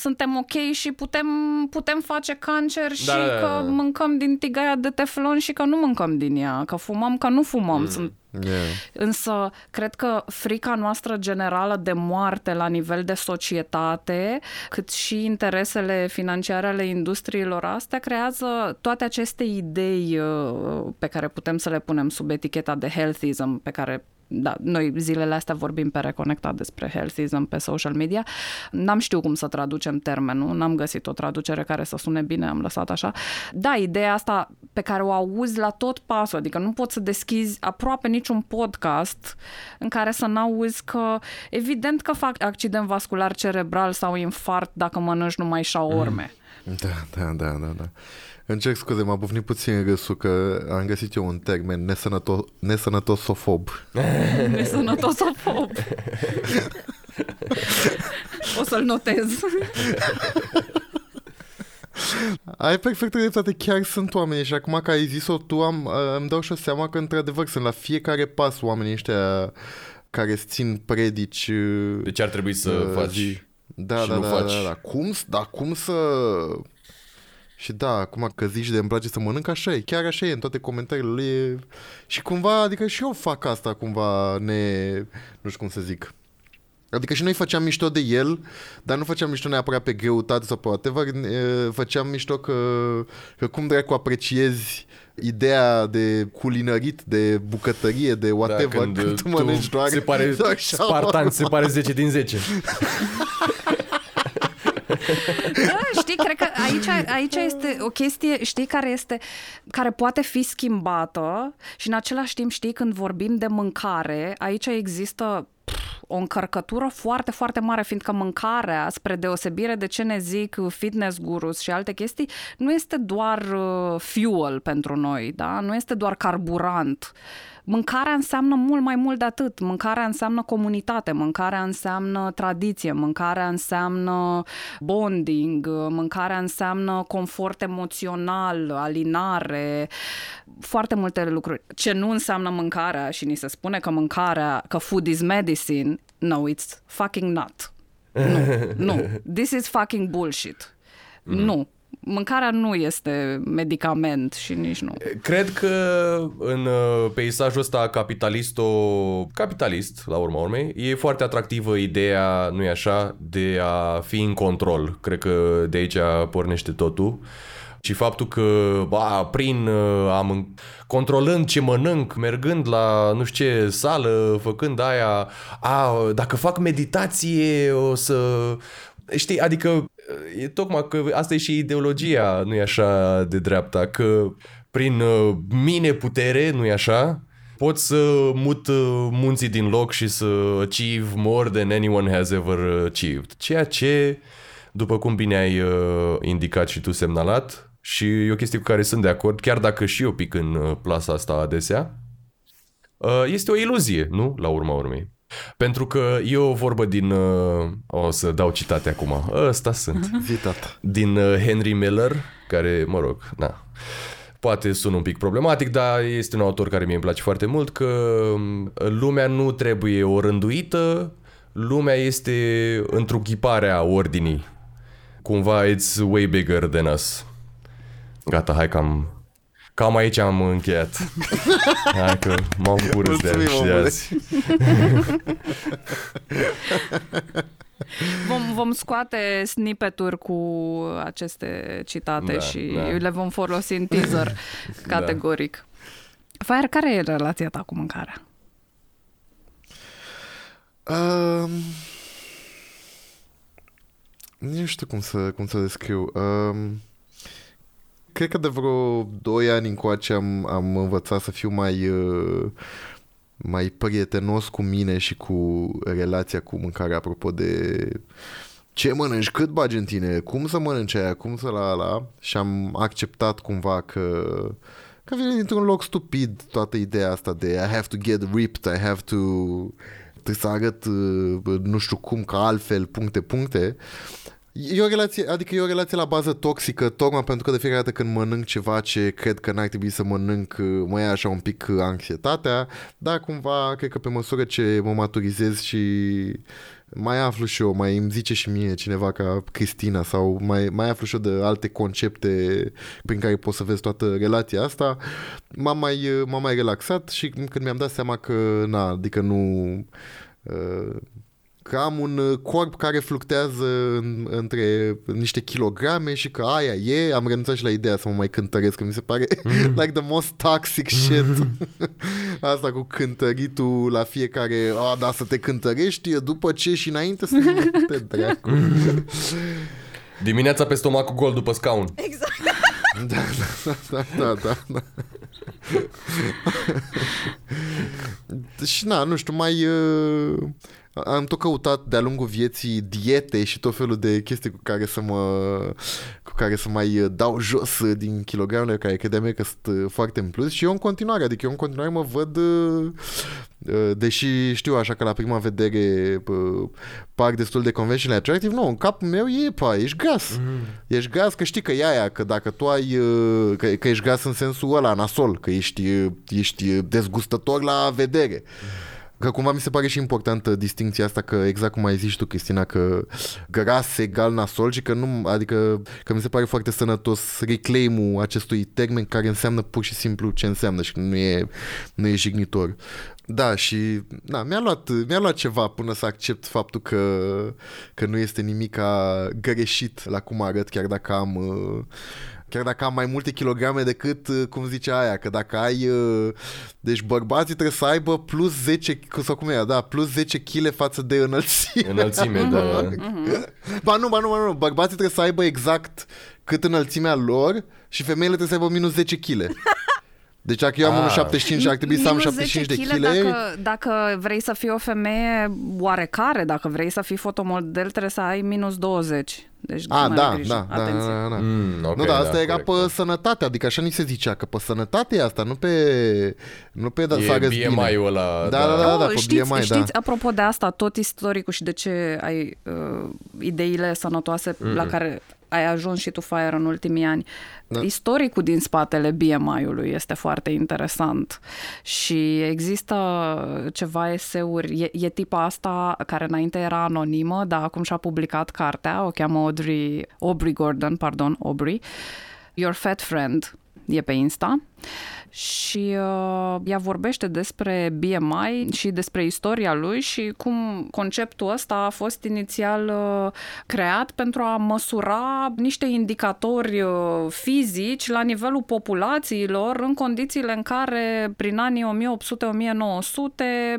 Speaker 1: suntem ok și putem, putem face cancer și
Speaker 2: Da, da, da,
Speaker 1: că
Speaker 2: da.
Speaker 1: mâncăm din tigaia de teflon și că nu mâncăm din ea, că fumăm, că nu fumăm. Sunt
Speaker 5: Yeah.
Speaker 1: Însă, cred că frica noastră generală de moarte la nivel de societate, cât și interesele financiare ale industriilor astea, creează toate aceste idei uh, pe care putem să le punem sub eticheta de healthism, pe care da, noi zilele astea vorbim pe Reconectat despre healthism pe social media. N-am știut cum să traducem termenul, n-am găsit o traducere care să sune bine, am lăsat așa. Da, ideea asta pe care o auzi la tot pasul, adică nu poți să deschizi aproape niciun podcast în care să n-auzi că evident că fac accident vascular cerebral sau infart dacă mănânci numai șaorme.
Speaker 5: Da, da, da, da, da. Încerc scuze, m-a bufnit puțin râsul că am găsit eu un termen nesănăto- nesănătosofob.
Speaker 1: Mm. Nesănătosofob. o să-l notez.
Speaker 5: Ai perfectă dreptate, chiar sunt oameni și acum că ai zis-o tu am, uh, îmi dau și seama că într-adevăr sunt la fiecare pas oamenii ăștia care îți țin predici uh,
Speaker 2: Deci ar trebui să
Speaker 5: uh,
Speaker 2: faci...
Speaker 5: zi. Da,
Speaker 2: și
Speaker 5: da,
Speaker 2: nu
Speaker 5: da,
Speaker 2: faci.
Speaker 5: da, da. Cum, s- da, cum să... Și da, acum că zici de îmi place să mănânc, așa e, chiar așa e în toate comentariile. E... Și cumva, adică și eu fac asta cumva ne... Nu știu cum să zic. Adică și noi făceam mișto de el, dar nu făceam mișto neapărat pe greutate sau pe whatever, e, făceam mișto că, că cum dracu apreciezi ideea de culinărit, de bucătărie, de whatever,
Speaker 2: Da, când,
Speaker 5: când tu
Speaker 2: tu
Speaker 5: mănânci doar
Speaker 2: se pare
Speaker 5: doar
Speaker 2: Spartan, se pare 10 din 10.
Speaker 1: Da, știi, cred că aici, aici este o chestie, știi, care este, care poate fi schimbată și în același timp, știi, când vorbim de mâncare, aici există pf, o încărcătură foarte, foarte mare, fiindcă mâncarea, spre deosebire de ce ne zic fitness gurus și alte chestii, nu este doar uh, fuel pentru noi, da? Nu este doar carburant. Mâncarea înseamnă mult mai mult de atât. Mâncarea înseamnă comunitate, mâncarea înseamnă tradiție, mâncarea înseamnă bonding, mâncarea înseamnă confort emoțional, alinare, foarte multe lucruri. Ce nu înseamnă mâncarea și ni se spune că mâncarea, că food is medicine, no, it's fucking not. Nu, nu. This is fucking bullshit. Nu. Mâncarea nu este medicament și nici nu.
Speaker 2: Cred că în uh, peisajul ăsta capitalisto capitalist, la urma urmei, e foarte atractivă ideea, nu-i așa, de a fi în control. Cred că de aici pornește totul. Și faptul că, ba, prin, uh, am, controlând ce mănânc, mergând la, nu știu ce, sală, făcând aia, a, dacă fac meditație, o să... Știi, adică e tocmai că asta e și ideologia, nu e așa, de dreapta, că prin uh, mine putere, nu e așa, pot să mut uh, munții din loc și să achieve more than anyone has ever achieved. Ceea ce, după cum bine ai uh, indicat și tu semnalat, și e o chestie cu care sunt de acord, chiar dacă și eu pic în uh, plasa asta adesea, uh, este o iluzie, nu? La urma urmei. Pentru că e o vorbă din... Uh, o să dau citate acum. Ăsta sunt.
Speaker 5: Zi, tata.
Speaker 2: Din uh, Henry Miller, care, mă rog, na, poate sună un pic problematic, dar este un autor care mie îmi place foarte mult, că um, lumea nu trebuie o rânduită, lumea este întruchiparea ordinii. Cumva it's way bigger than us. Gata, hai cam... Cam aici am încheiat. Hai că m-am bucurat de,
Speaker 5: Mulțumim,
Speaker 2: și de
Speaker 5: omule.
Speaker 2: azi.
Speaker 1: Vom, vom scoate snippet-uri cu aceste citate
Speaker 2: Da,
Speaker 1: și
Speaker 2: da.
Speaker 1: le vom folosi în teaser categoric. Fire, care e relația ta cu mâncarea?
Speaker 5: Um, nu știu cum să, cum să descriu. Um, cred că de vreo 2 ani încoace am, am învățat să fiu mai, uh, mai prietenos cu mine și cu relația cu mâncarea, apropo de ce mănânci, cât bagi în tine, cum să mănânci aia, cum să la la și am acceptat cumva că că vine dintr-un loc stupid toată ideea asta de I have to get ripped, I have to trebuie să arăt uh, nu știu cum, ca altfel, puncte, puncte E o relație, adică e o relație la bază toxică, tocmai pentru că de fiecare dată când mănânc ceva ce cred că n-ar trebui să mănânc, mă ia așa un pic anxietatea, dar cumva cred că pe măsură ce mă maturizez și mai aflu și eu, mai îmi zice și mie cineva ca Cristina sau mai, mai aflu și eu de alte concepte prin care pot să vezi toată relația asta, m-am mai, m-am mai relaxat și când mi-am dat seama că, na, adică nu... Uh, că am un uh, corp care fluctuează în, între niște kilograme și că aia e, am renunțat și la ideea să mă mai cântăresc, că mi se pare mm. like the most toxic shit. Asta cu cântăritul la fiecare, a, da, să te cântărești după ce și înainte să te dracu.
Speaker 2: Dimineața pe stomacul gol după scaun.
Speaker 3: Exact.
Speaker 5: Da, da, da, da, da, da. și na, nu știu, mai... Uh am tot căutat de-a lungul vieții diete și tot felul de chestii cu care să mă cu care să mai dau jos din kilogramele care credeam eu că sunt foarte în plus și eu în continuare, adică eu în continuare mă văd deși știu așa că la prima vedere par destul de conventional attractive, nu, în capul meu e, pa, ești gras. Mm. Ești gras că știi că e aia, că dacă tu ai, că, că ești gras în sensul ăla, nasol, că ești, ești dezgustător la vedere. Mm Că cumva mi se pare și importantă distinția asta că exact cum ai zis tu, Cristina, că gras egal nasol și că nu, adică că mi se pare foarte sănătos reclaim acestui termen care înseamnă pur și simplu ce înseamnă și nu e, nu e jignitor. Da, și na, mi-a, luat, mi-a luat ceva până să accept faptul că, că nu este nimic greșit la cum arăt, chiar dacă am uh, Chiar dacă am mai multe kilograme decât, uh, cum zice aia, că dacă ai... Uh, deci bărbații trebuie să aibă plus 10, sau cum e, da, plus 10 kg față de înălțime.
Speaker 2: Înălțime, da.
Speaker 5: ba nu, ba nu, ba nu, bărbații trebuie să aibă exact cât înălțimea lor și femeile trebuie să aibă minus 10 kg. Deci dacă eu am ah. 1,75 și ar trebui să am 75 de kg...
Speaker 1: Dacă, dacă vrei să fii o femeie oarecare, dacă vrei să fii fotomodel, trebuie să ai minus 20. Deci
Speaker 5: A, da, da, da, da, da, da. Mm, okay, nu, da, asta da, era corect, pe da. sănătate, adică așa ni se zicea, că pe sănătate e asta, nu pe, nu pe da,
Speaker 2: e BMI-ul ăla.
Speaker 5: Da, da, da, da, da pe
Speaker 1: știți,
Speaker 5: BMI,
Speaker 1: știți, da. apropo de asta, tot istoricul și de ce ai uh, ideile sănătoase mm-hmm. la care ai ajuns și tu, Fire, în ultimii ani. Da. Istoricul din spatele BMI-ului este foarte interesant și există ceva eseuri, e, e tipa asta care înainte era anonimă, dar acum și-a publicat cartea, o cheamă Audrey, Aubrey Gordon, pardon, Aubrey, Your Fat Friend, e pe Insta și uh, ea vorbește despre BMI și despre istoria lui și cum conceptul ăsta a fost inițial uh, creat pentru a măsura niște indicatori uh, fizici la nivelul populațiilor în condițiile în care prin anii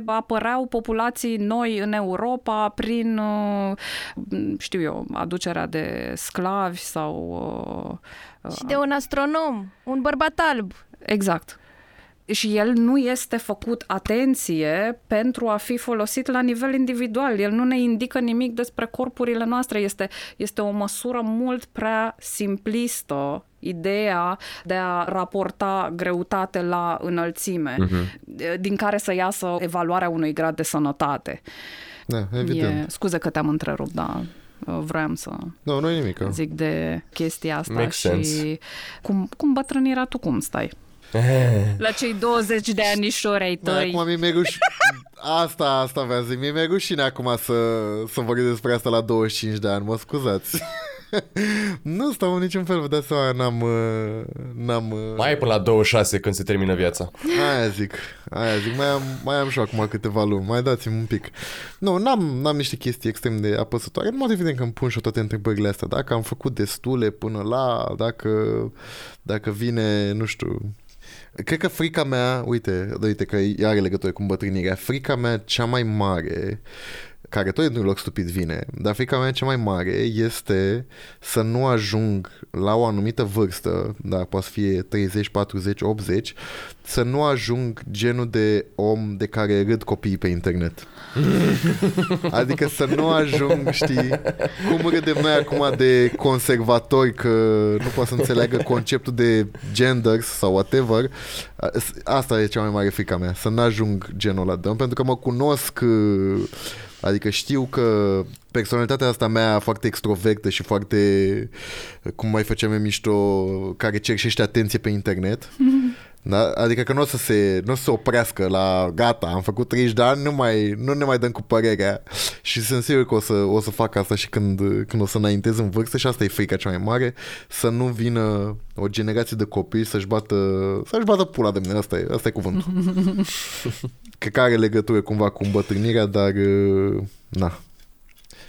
Speaker 1: 1800-1900 apăreau populații noi în Europa prin, uh, știu eu, aducerea de sclavi sau...
Speaker 3: Uh, și de un astronom, un bărbat alb.
Speaker 1: Exact. Și el nu este făcut atenție pentru a fi folosit la nivel individual. El nu ne indică nimic despre corpurile noastre. Este, este o măsură mult prea simplistă ideea de a raporta greutate la înălțime, uh-huh. din care să iasă evaluarea unui grad de sănătate.
Speaker 5: Da, evident.
Speaker 1: E, scuze că te-am întrerupt, dar vreau să
Speaker 5: no, nu nimic.
Speaker 1: zic de chestia asta
Speaker 2: Makes
Speaker 1: și
Speaker 2: sense.
Speaker 1: cum, cum bătrânirea tu cum stai? La cei 20 de anișori ai
Speaker 5: da,
Speaker 1: tăi.
Speaker 5: acum mi-e ruș... Asta, asta vreau să zic. Mi-e rușine acum să, să vorbim despre asta la 25 de ani. Mă scuzați. nu stau în niciun fel, vă dați seama, n-am... uh, n-am uh,
Speaker 2: Mai e până la 26 când se termină viața.
Speaker 5: Aia zic, aia zic, mai am, mai am și eu acum câteva luni, mai dați-mi un pic. Nu, n-am, n-am niște chestii extrem de apăsătoare, în mod evident că îmi pun și eu toate întrebările astea, dacă am făcut destule până la, dacă, dacă vine, nu știu, Cred că frica mea, uite, uite că are legătură cu îmbătrânirea, frica mea cea mai mare care tot într-un loc stupid vine, dar frica mea cea mai mare este să nu ajung la o anumită vârstă, da, poate fi 30, 40, 80, să nu ajung genul de om de care râd copiii pe internet. adică să nu ajung, știi, cum râdem noi acum de conservatori că nu poate să înțeleagă conceptul de genders sau whatever. Asta e cea mai mare frica mea, să nu ajung genul ăla de om, pentru că mă cunosc Adică știu că personalitatea asta mea foarte extrovertă și foarte, cum mai făceam eu mișto, care cerșește atenție pe internet. Da? Adică că nu o să se, nu o să se oprească la gata, am făcut 30 de ani, nu, mai, nu ne mai dăm cu părerea și sunt sigur că o să, o să fac asta și când, când o să înaintez în vârstă și asta e frica cea mai mare, să nu vină o generație de copii să-și bată, să-și bată pula de mine, asta e, asta e cuvântul. Cred că are legătură cumva cu îmbătrânirea, dar na,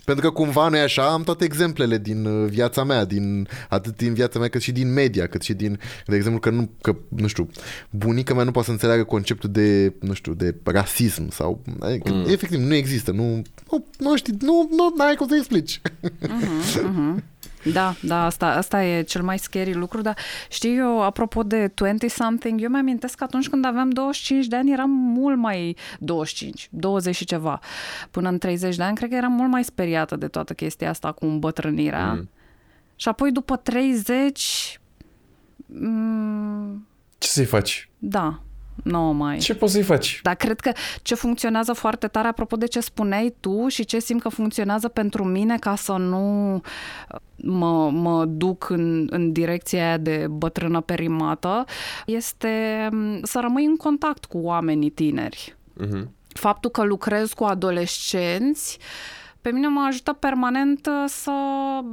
Speaker 5: pentru că cumva nu e așa, am toate exemplele din uh, viața mea, din, atât din viața mea cât și din media, cât și din, de exemplu, că nu, că, nu știu, bunica mea nu poate să înțeleagă conceptul de, nu știu, de rasism sau, adică, mm. efectiv, nu există, nu, nu, nu știi, nu, nu, ai cum să explici.
Speaker 1: Uh-huh, uh-huh. Da, da, asta, asta e cel mai scary lucru, dar știi eu, apropo de 20-something, eu mi-amintesc că atunci când aveam 25 de ani eram mult mai 25, 20 și ceva. Până în 30 de ani, cred că eram mult mai speriată de toată chestia asta cu îmbătrânirea. Mm. Și apoi după 30...
Speaker 2: Mm, Ce să-i faci?
Speaker 1: Da, nu mai.
Speaker 2: Ce poți să-i faci?
Speaker 1: Dar cred că ce funcționează foarte tare, apropo de ce spuneai tu și ce simt că funcționează pentru mine ca să nu mă, mă duc în, în direcția aia de bătrână perimată, este să rămâi în contact cu oamenii tineri. Uh-huh. Faptul că lucrez cu adolescenți uh, pe mine mă ajută permanent uh, să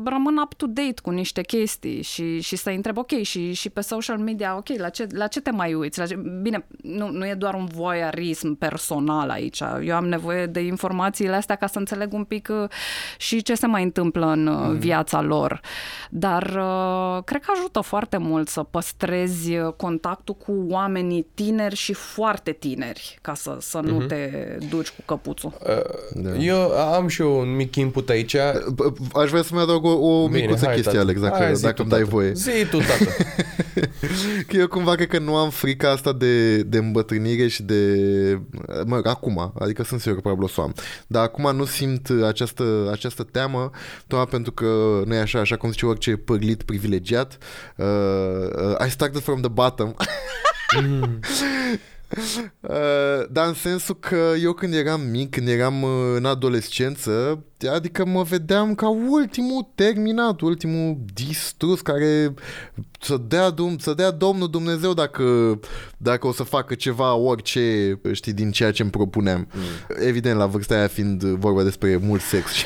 Speaker 1: rămân up-to-date cu niște chestii și, și să întreb, ok, și, și pe social media, ok, la ce, la ce te mai uiți? La ce... Bine, nu, nu e doar un voyeurism personal aici. Eu am nevoie de informațiile astea ca să înțeleg un pic uh, și ce se mai întâmplă în mm. viața lor. Dar uh, cred că ajută foarte mult să păstrezi contactul cu oamenii tineri și foarte tineri, ca să, să nu mm-hmm. te duci cu căpuțul.
Speaker 2: Uh, da. Eu am și eu un mic input aici.
Speaker 5: Aș vrea să-mi adaug o, o Bine, micuță hai, chestie, tata. Alex, dacă, hai, dacă îmi dai tata. voie.
Speaker 2: Zi tu, tată.
Speaker 5: că eu cumva cred că nu am frica asta de, de îmbătrânire și de... Mă, acum, adică sunt sigur că probabil o să am. Dar acum nu simt această, această teamă, tocmai pentru că nu e așa, așa cum zice orice părlit privilegiat. Uh, uh, I started from the bottom. mm. Uh, dar în sensul că eu când eram mic, când eram uh, în adolescență, adică mă vedeam ca ultimul terminat, ultimul distrus care să dea, să dea Domnul Dumnezeu dacă, dacă o să facă ceva, orice, știi, din ceea ce îmi propuneam. Mm. Evident, la vârsta aia fiind vorba despre mult sex și,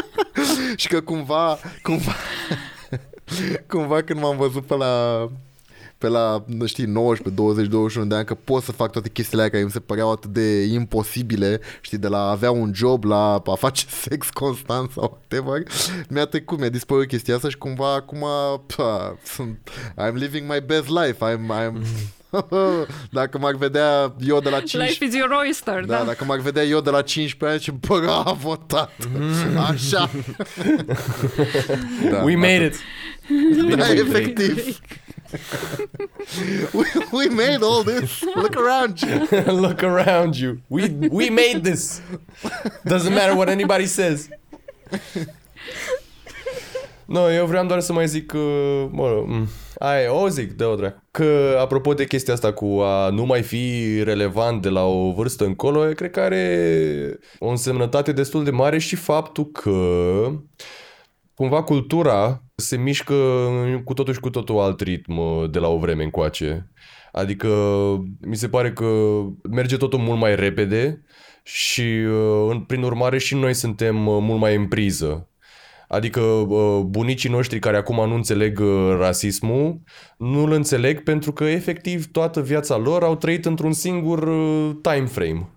Speaker 5: și că cumva, cumva, cumva când m-am văzut pe la pe la, nu știi, 19, 20, 21 de ani că pot să fac toate chestiile aia care mi se păreau atât de imposibile, știi, de la a avea un job la a face sex constant sau whatever, mi-a trecut, mi-a dispărut chestia asta și cumva acum pa, sunt, I'm living my best life, I'm, I'm dacă m-ar vedea eu de la 15...
Speaker 1: Life is your oyster,
Speaker 5: da. da. Dacă m-ar vedea eu de la 15 ani, și bravo, tată! Așa!
Speaker 2: da, We made it!
Speaker 5: Da, efectiv! We, we made all this. Look around you.
Speaker 2: Look around you. We we made this. Doesn't matter what anybody says. No, eu vreau doar să mai zic că, mă, ai, o zic, de o drac. Că, apropo de chestia asta cu a nu mai fi relevant de la o vârstă încolo, cred că are o însemnătate destul de mare și faptul că cumva cultura se mișcă cu totul și cu totul alt ritm uh, de la o vreme încoace. Adică mi se pare că merge totul mult mai repede și uh, prin urmare și noi suntem uh, mult mai în priză. Adică bunicii noștri care acum nu înțeleg rasismul, nu îl înțeleg pentru că efectiv toată viața lor au trăit într-un singur time frame.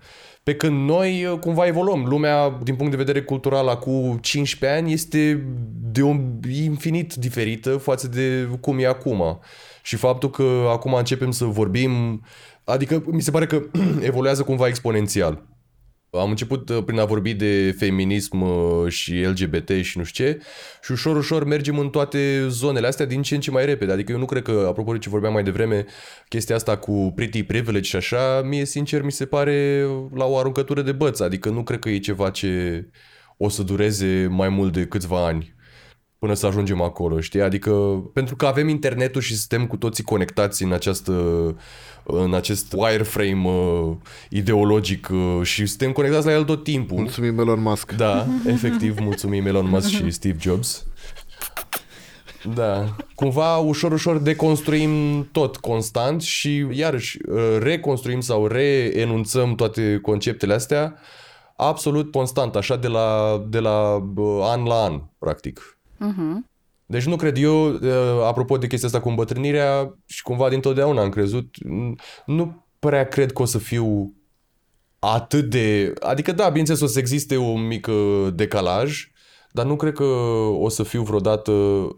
Speaker 2: Pe când noi uh, cumva evoluăm. Lumea, din punct de vedere cultural, acum 15 ani este de un infinit diferită față de cum e acum. Și faptul că acum începem să vorbim, adică mi se pare că evoluează cumva exponențial. Am început uh, prin a vorbi de feminism uh, și LGBT și nu știu ce și ușor, ușor mergem în toate zonele astea din ce în ce mai repede. Adică eu nu cred că, apropo de ce vorbeam mai devreme, chestia asta cu pretty privilege și așa, mie sincer mi se pare la o aruncătură de băț. Adică nu cred că e ceva ce o să dureze mai mult de câțiva ani. Până să ajungem acolo, știi? Adică pentru că avem internetul și suntem cu toții conectați în această în acest wireframe uh, ideologic uh, și suntem conectați la el tot timpul.
Speaker 5: Mulțumim Elon Musk.
Speaker 2: Da, efectiv, mulțumim Elon Musk și Steve Jobs. Da, cumva ușor, ușor deconstruim tot constant și iarăși uh, reconstruim sau reenunțăm toate conceptele astea absolut constant, așa de la, de la uh, an la an, practic.
Speaker 1: Uh-huh.
Speaker 2: Deci nu cred eu, uh, apropo de chestia asta cu îmbătrânirea și cumva dintotdeauna am crezut, nu prea cred că o să fiu atât de... Adică da, bineînțeles o să existe un mic decalaj, dar nu cred că o să fiu vreodată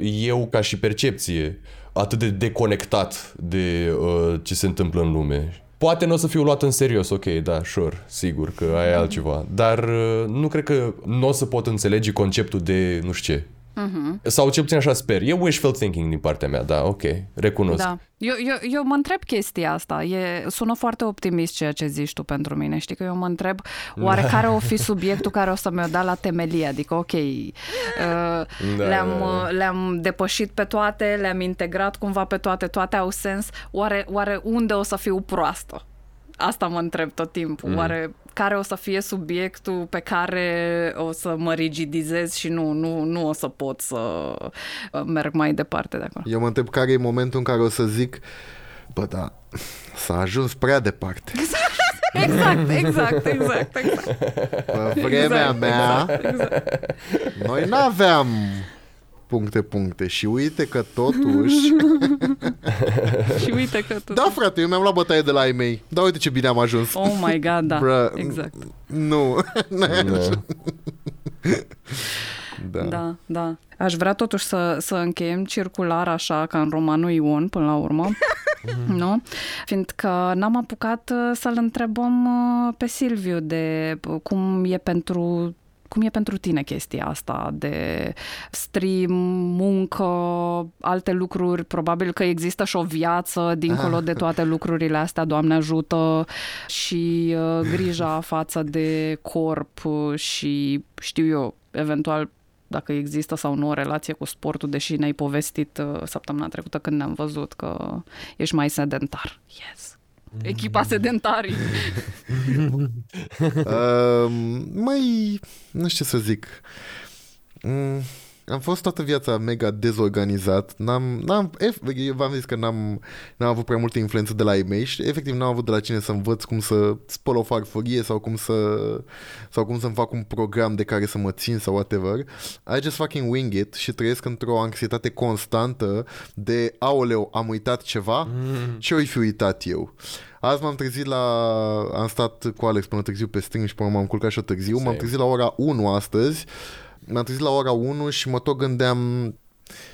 Speaker 2: eu ca și percepție atât de deconectat de uh, ce se întâmplă în lume. Poate nu o să fiu luat în serios, ok, da, sure, sigur că ai altceva, dar uh, nu cred că nu o să pot înțelege conceptul de nu știu ce. Uh-huh. Sau cel puțin așa sper. E wishful thinking din partea mea, da, ok, recunosc.
Speaker 1: Da. Eu, eu, eu mă întreb chestia asta. E, sună foarte optimist ceea ce zici tu pentru mine. Știi că eu mă întreb oare care o fi subiectul care o să mi-o da la temelie. Adică, ok, uh, da, le-am, da, da. le-am depășit pe toate, le-am integrat cumva pe toate, toate au sens. Oare, oare unde o să fiu proastă? Asta mă întreb tot timpul. Mm. Oare care o să fie subiectul pe care o să mă rigidizez și nu, nu, nu o să pot să uh, merg mai departe de acolo.
Speaker 5: Eu mă întreb care e momentul în care o să zic bă, da, s-a ajuns prea departe.
Speaker 1: Exact, exact, exact, exact.
Speaker 5: Pe vremea exact, mea, exact, exact. noi n-aveam puncte, puncte. Și uite că totuși...
Speaker 1: și uite că totuși...
Speaker 5: Da, frate, eu mi-am luat bătaie de la ei mei. Da, uite ce bine am ajuns.
Speaker 1: Oh my god, da. Bruh, exact.
Speaker 5: Nu.
Speaker 1: Da. da, da. Aș vrea totuși să, să încheiem circular așa, ca în romanul Ion, până la urmă. nu? Fiindcă n-am apucat uh, să-l întrebăm uh, pe Silviu de uh, cum e pentru cum e pentru tine chestia asta de stream, muncă, alte lucruri? Probabil că există și o viață dincolo de toate lucrurile astea, Doamne ajută, și uh, grija față de corp și știu eu, eventual dacă există sau nu o relație cu sportul, deși ne-ai povestit uh, săptămâna trecută când ne-am văzut că ești mai sedentar. Yes. Echipa sedentarii.
Speaker 5: uh, mai, nu știu ce să zic. Mm, am fost toată viața mega dezorganizat. N-am, n-am, eu v-am zis că n-am, n-am avut prea multe influență de la ei mei și efectiv n-am avut de la cine să învăț cum să spăl o farfurie sau cum să sau cum să-mi fac un program de care să mă țin sau whatever. I just fucking wing it și trăiesc într-o anxietate constantă de aoleu, am uitat ceva? Mm. Ce oi fi uitat eu? Azi m-am trezit la... Am stat cu Alex până târziu pe stream și până m-am culcat și eu târziu. Same. M-am trezit la ora 1 astăzi m-am trezit la ora 1 și mă tot gândeam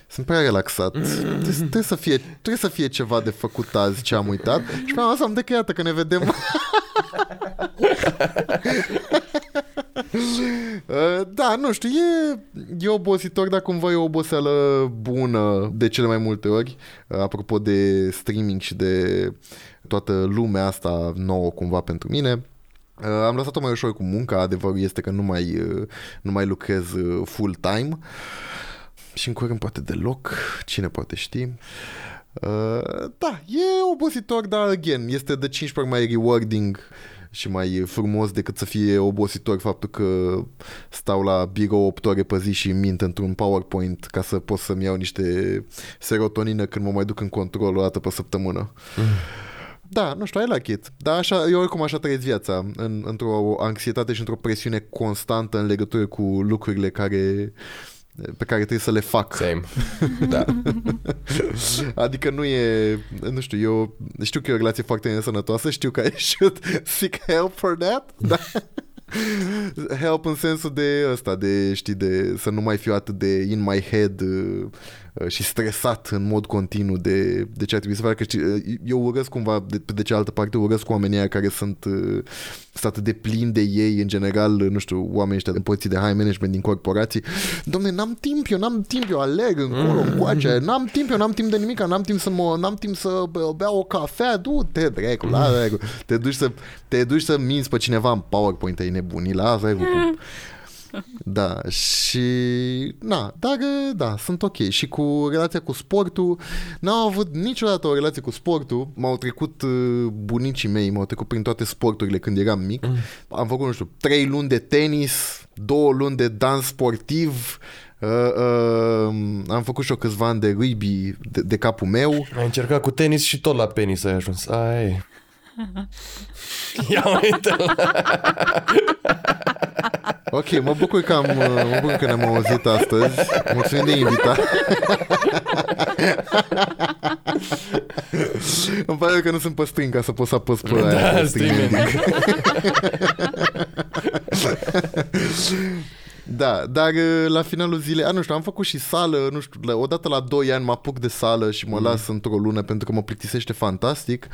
Speaker 5: sunt prea relaxat. Trebuie, trebuie, să fie, trebuie să fie ceva de făcut azi ce am uitat. Și pe am de că iată că ne vedem. Uh, da, nu știu, e, e obositor, dar cumva e o oboseală bună de cele mai multe ori. Uh, apropo de streaming și de toată lumea asta nouă cumva pentru mine. Uh, am lăsat-o mai ușor cu munca, adevărul este că nu mai, uh, nu mai lucrez uh, full-time și în curând poate deloc, cine poate ști. Uh, da, e obositor, dar again, este de 15 ori mai rewarding și mai frumos decât să fie obositor faptul că stau la birou 8 ore pe zi și mint într-un PowerPoint ca să pot să-mi iau niște serotonină când mă mai duc în control o dată pe săptămână. Mm. Da, nu știu, I like it. Dar așa, eu oricum așa trăiesc viața, în, într-o anxietate și într-o presiune constantă în legătură cu lucrurile care pe care trebuie să le fac.
Speaker 2: Same. da.
Speaker 5: adică nu e, nu știu, eu știu că e o relație foarte nesănătoasă, știu că I should seek help for that, da. help în sensul de ăsta, de, știi, de să nu mai fiu atât de in my head uh, Uh, și stresat în mod continuu de, de ce ar trebui să facă. Uh, eu urăsc cumva, de, de cealaltă parte, urăsc cu oamenii care sunt, uh, sunt atât de plini de ei, în general, nu știu, oamenii ăștia de poziții de high management din corporații. Domne, n-am timp, eu n-am timp, eu aleg încolo, mm. încoace, n-am timp, eu n-am timp de nimic, n-am timp să mă, n-am timp să beau o cafea, du-te, dracu, la dracu. Te duci să, te duci să minți pe cineva în PowerPoint, ai nebunii, la asta cu... Da, și na, dar da, sunt ok. Și cu relația cu sportul, n-am avut niciodată o relație cu sportul. M-au trecut uh, bunicii mei, m-au trecut prin toate sporturile când eram mic. Mm. Am făcut, nu știu, trei luni de tenis, două luni de dans sportiv, Uh, uh, am făcut și o câțiva ani de rugby de, de capul meu.
Speaker 2: Ai încercat cu tenis și tot la penis ai ajuns. Ai. Ia uite
Speaker 5: Ok, mă bucur că, am, mă bucur că ne-am auzit astăzi. Mulțumim de invitat. Îmi pare că nu sunt pe string ca să pot să apăs pe
Speaker 2: Da,
Speaker 5: aia.
Speaker 2: streaming.
Speaker 5: Da, dar uh, la finalul zilei, a, nu știu, am făcut și sală, nu știu, la- odată la 2 ani mă apuc de sală și mă las într-o lună pentru că mă plictisește fantastic.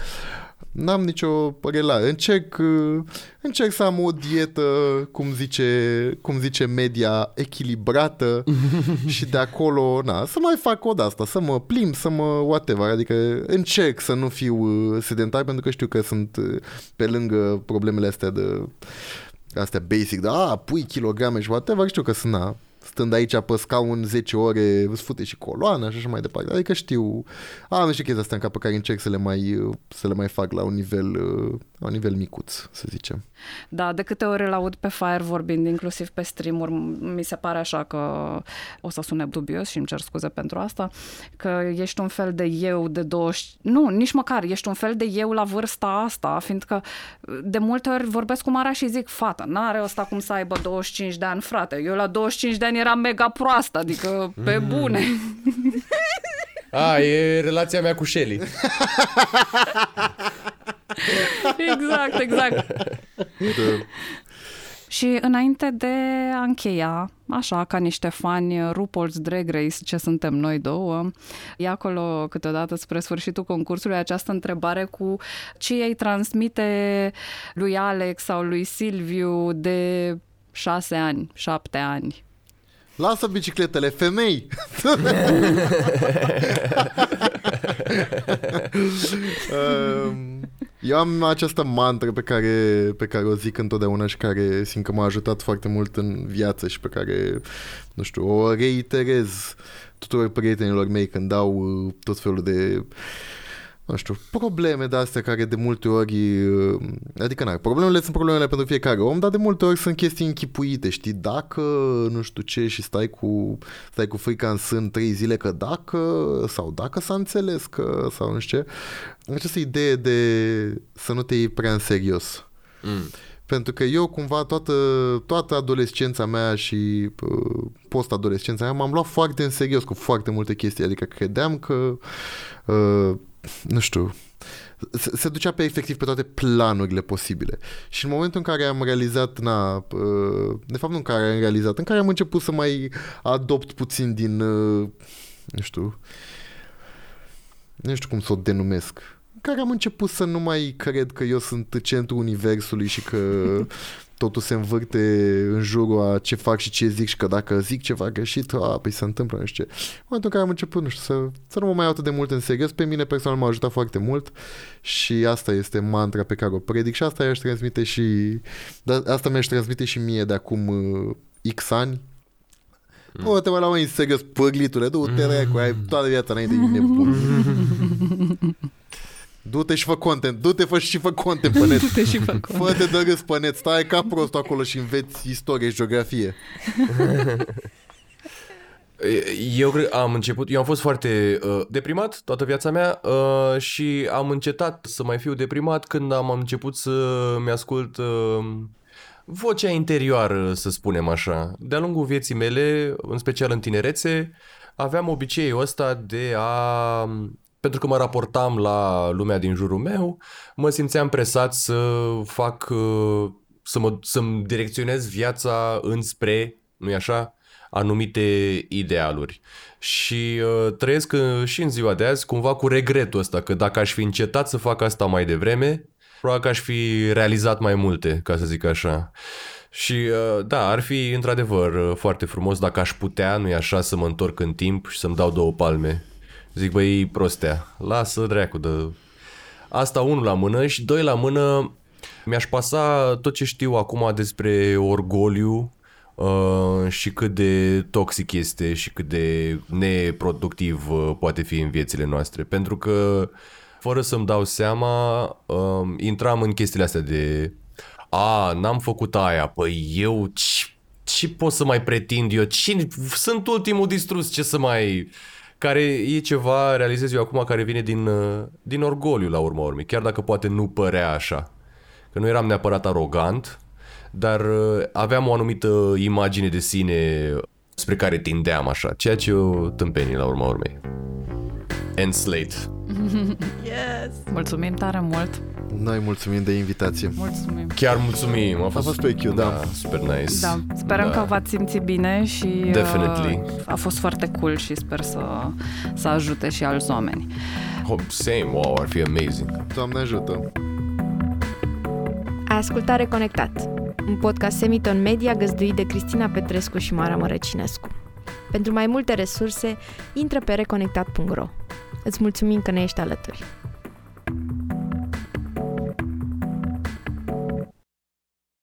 Speaker 5: N-am nicio relație. Încerc, uh, încerc să am o dietă, cum zice, cum zice media, echilibrată și de acolo, na, să mai fac o de asta, să mă plimb, să mă whatever, adică încerc să nu fiu uh, sedentar pentru că știu că sunt uh, pe lângă problemele astea de astea basic, da, a, pui kilograme și whatever, știu că sunt, na, stând aici pe scaun 10 ore, îți fute și coloana și așa mai departe. Adică știu, am niște chestii astea în cap pe care încerc să le mai, să le mai fac la un nivel, la un nivel micuț, să zicem.
Speaker 1: Da, de câte ori îl aud pe Fire vorbind, inclusiv pe stream-uri, mi se pare așa că o să sune dubios și îmi cer scuze pentru asta, că ești un fel de eu de 20... Nu, nici măcar, ești un fel de eu la vârsta asta, fiindcă de multe ori vorbesc cu Mara și zic, fată, n-are ăsta cum să aibă 25 de ani, frate. Eu la 25 de ani eram mega proastă, adică pe bune.
Speaker 2: A, e relația mea cu Shelly.
Speaker 1: exact, exact.
Speaker 5: De,
Speaker 1: Și înainte de a încheia, așa, ca niște fani RuPaul's Drag Race, ce suntem noi două, e acolo câteodată spre sfârșitul concursului această întrebare cu ce îi transmite lui Alex sau lui Silviu de șase ani, șapte ani.
Speaker 5: Lasă bicicletele, femei! Um, Eu am această mantră pe care, pe care o zic întotdeauna și care simt că m-a ajutat foarte mult în viață și pe care, nu știu, o reiterez tuturor prietenilor mei când dau uh, tot felul de nu știu, probleme de astea care de multe ori, uh, adică na, problemele sunt problemele pentru fiecare om, dar de multe ori sunt chestii închipuite, știi, dacă nu știu ce și stai cu, stai cu frica în sân trei zile că dacă, sau dacă s-a înțeles că, sau nu știu ce, această idee de să nu te iei prea în serios.
Speaker 2: Mm.
Speaker 5: Pentru că eu cumva toată, toată adolescența mea și uh, post-adolescența mea m-am luat foarte în serios cu foarte multe chestii. Adică credeam că, uh, nu știu, se, se ducea pe efectiv pe toate planurile posibile. Și în momentul în care am realizat, na, uh, de fapt nu în care am realizat, în care am început să mai adopt puțin din, uh, nu știu, nu știu cum să o denumesc, care am început să nu mai cred că eu sunt centrul universului și că totul se învârte în jurul a ce fac și ce zic și că dacă zic ceva greșit, a, păi se întâmplă, nu știu ce. În momentul în care am început, nu știu, să, să nu mă mai iau atât de mult în serios, pe mine personal m-a ajutat foarte mult și asta este mantra pe care o predic și asta i-aș transmite și, da, asta mi-aș transmite și mie de acum uh, X ani, Mm. O, te mai la mai în serios, păglitule, du-te mm. ai toată viața înainte, e nebun. Du-te și fă content, du-te fă și fă content pe net.
Speaker 1: Du-te și fă
Speaker 5: Fă-te de râs pe net, stai ca prost acolo și înveți istorie și geografie.
Speaker 2: Eu cred, am început, eu am fost foarte uh, deprimat toată viața mea uh, și am încetat să mai fiu deprimat când am început să-mi ascult uh, vocea interioară, să spunem așa. De-a lungul vieții mele, în special în tinerețe, aveam obiceiul ăsta de a... Pentru că mă raportam la lumea din jurul meu, mă simțeam presat să fac, uh, să mă, să-mi direcționez viața înspre, nu-i așa? anumite idealuri. Și uh, trăiesc uh, și în ziua de azi cumva cu regretul ăsta, că dacă aș fi încetat să fac asta mai devreme, probabil că aș fi realizat mai multe, ca să zic așa. Și uh, da, ar fi într-adevăr uh, foarte frumos dacă aș putea, nu-i așa, să mă întorc în timp și să-mi dau două palme. Zic, băi, prostea, lasă dracu de... Asta unul la mână și doi la mână mi-aș pasa tot ce știu acum despre orgoliu, uh, și cât de toxic este și cât de neproductiv uh, poate fi în viețile noastre. Pentru că, fără să-mi dau seama, uh, intram în chestiile astea de a, n-am făcut aia, păi eu ce, ce pot să mai pretind eu? Cine, sunt ultimul distrus, ce să mai... Care e ceva, realizez eu acum, care vine din, uh, din orgoliu la urma urmei, chiar dacă poate nu părea așa. Că nu eram neapărat arogant, dar uh, aveam o anumită imagine de sine spre care tindeam așa, ceea ce o tâmpenie la urma urmei. And Slate.
Speaker 1: Yes! Mulțumim tare mult!
Speaker 5: Noi mulțumim de invitație.
Speaker 1: Mulțumim!
Speaker 2: Chiar mulțumim, a fost,
Speaker 5: A fost pe IQ, da.
Speaker 2: super nice.
Speaker 1: Da, sperăm
Speaker 2: Da.
Speaker 1: că v-ați simțit bine și
Speaker 2: Definitely.
Speaker 1: uh, a fost foarte cool și sper să, să ajute și alți oameni.
Speaker 2: Oh, same, wow, ar fi amazing.
Speaker 5: Doamne ajută!
Speaker 3: Ai ascultat Reconectat, un podcast Semiton Media găzduit de Cristina Petrescu și Mara Mărăcinescu. Pentru mai multe resurse, intră pe reconectat.ro. Îți mulțumim că ne ești alături.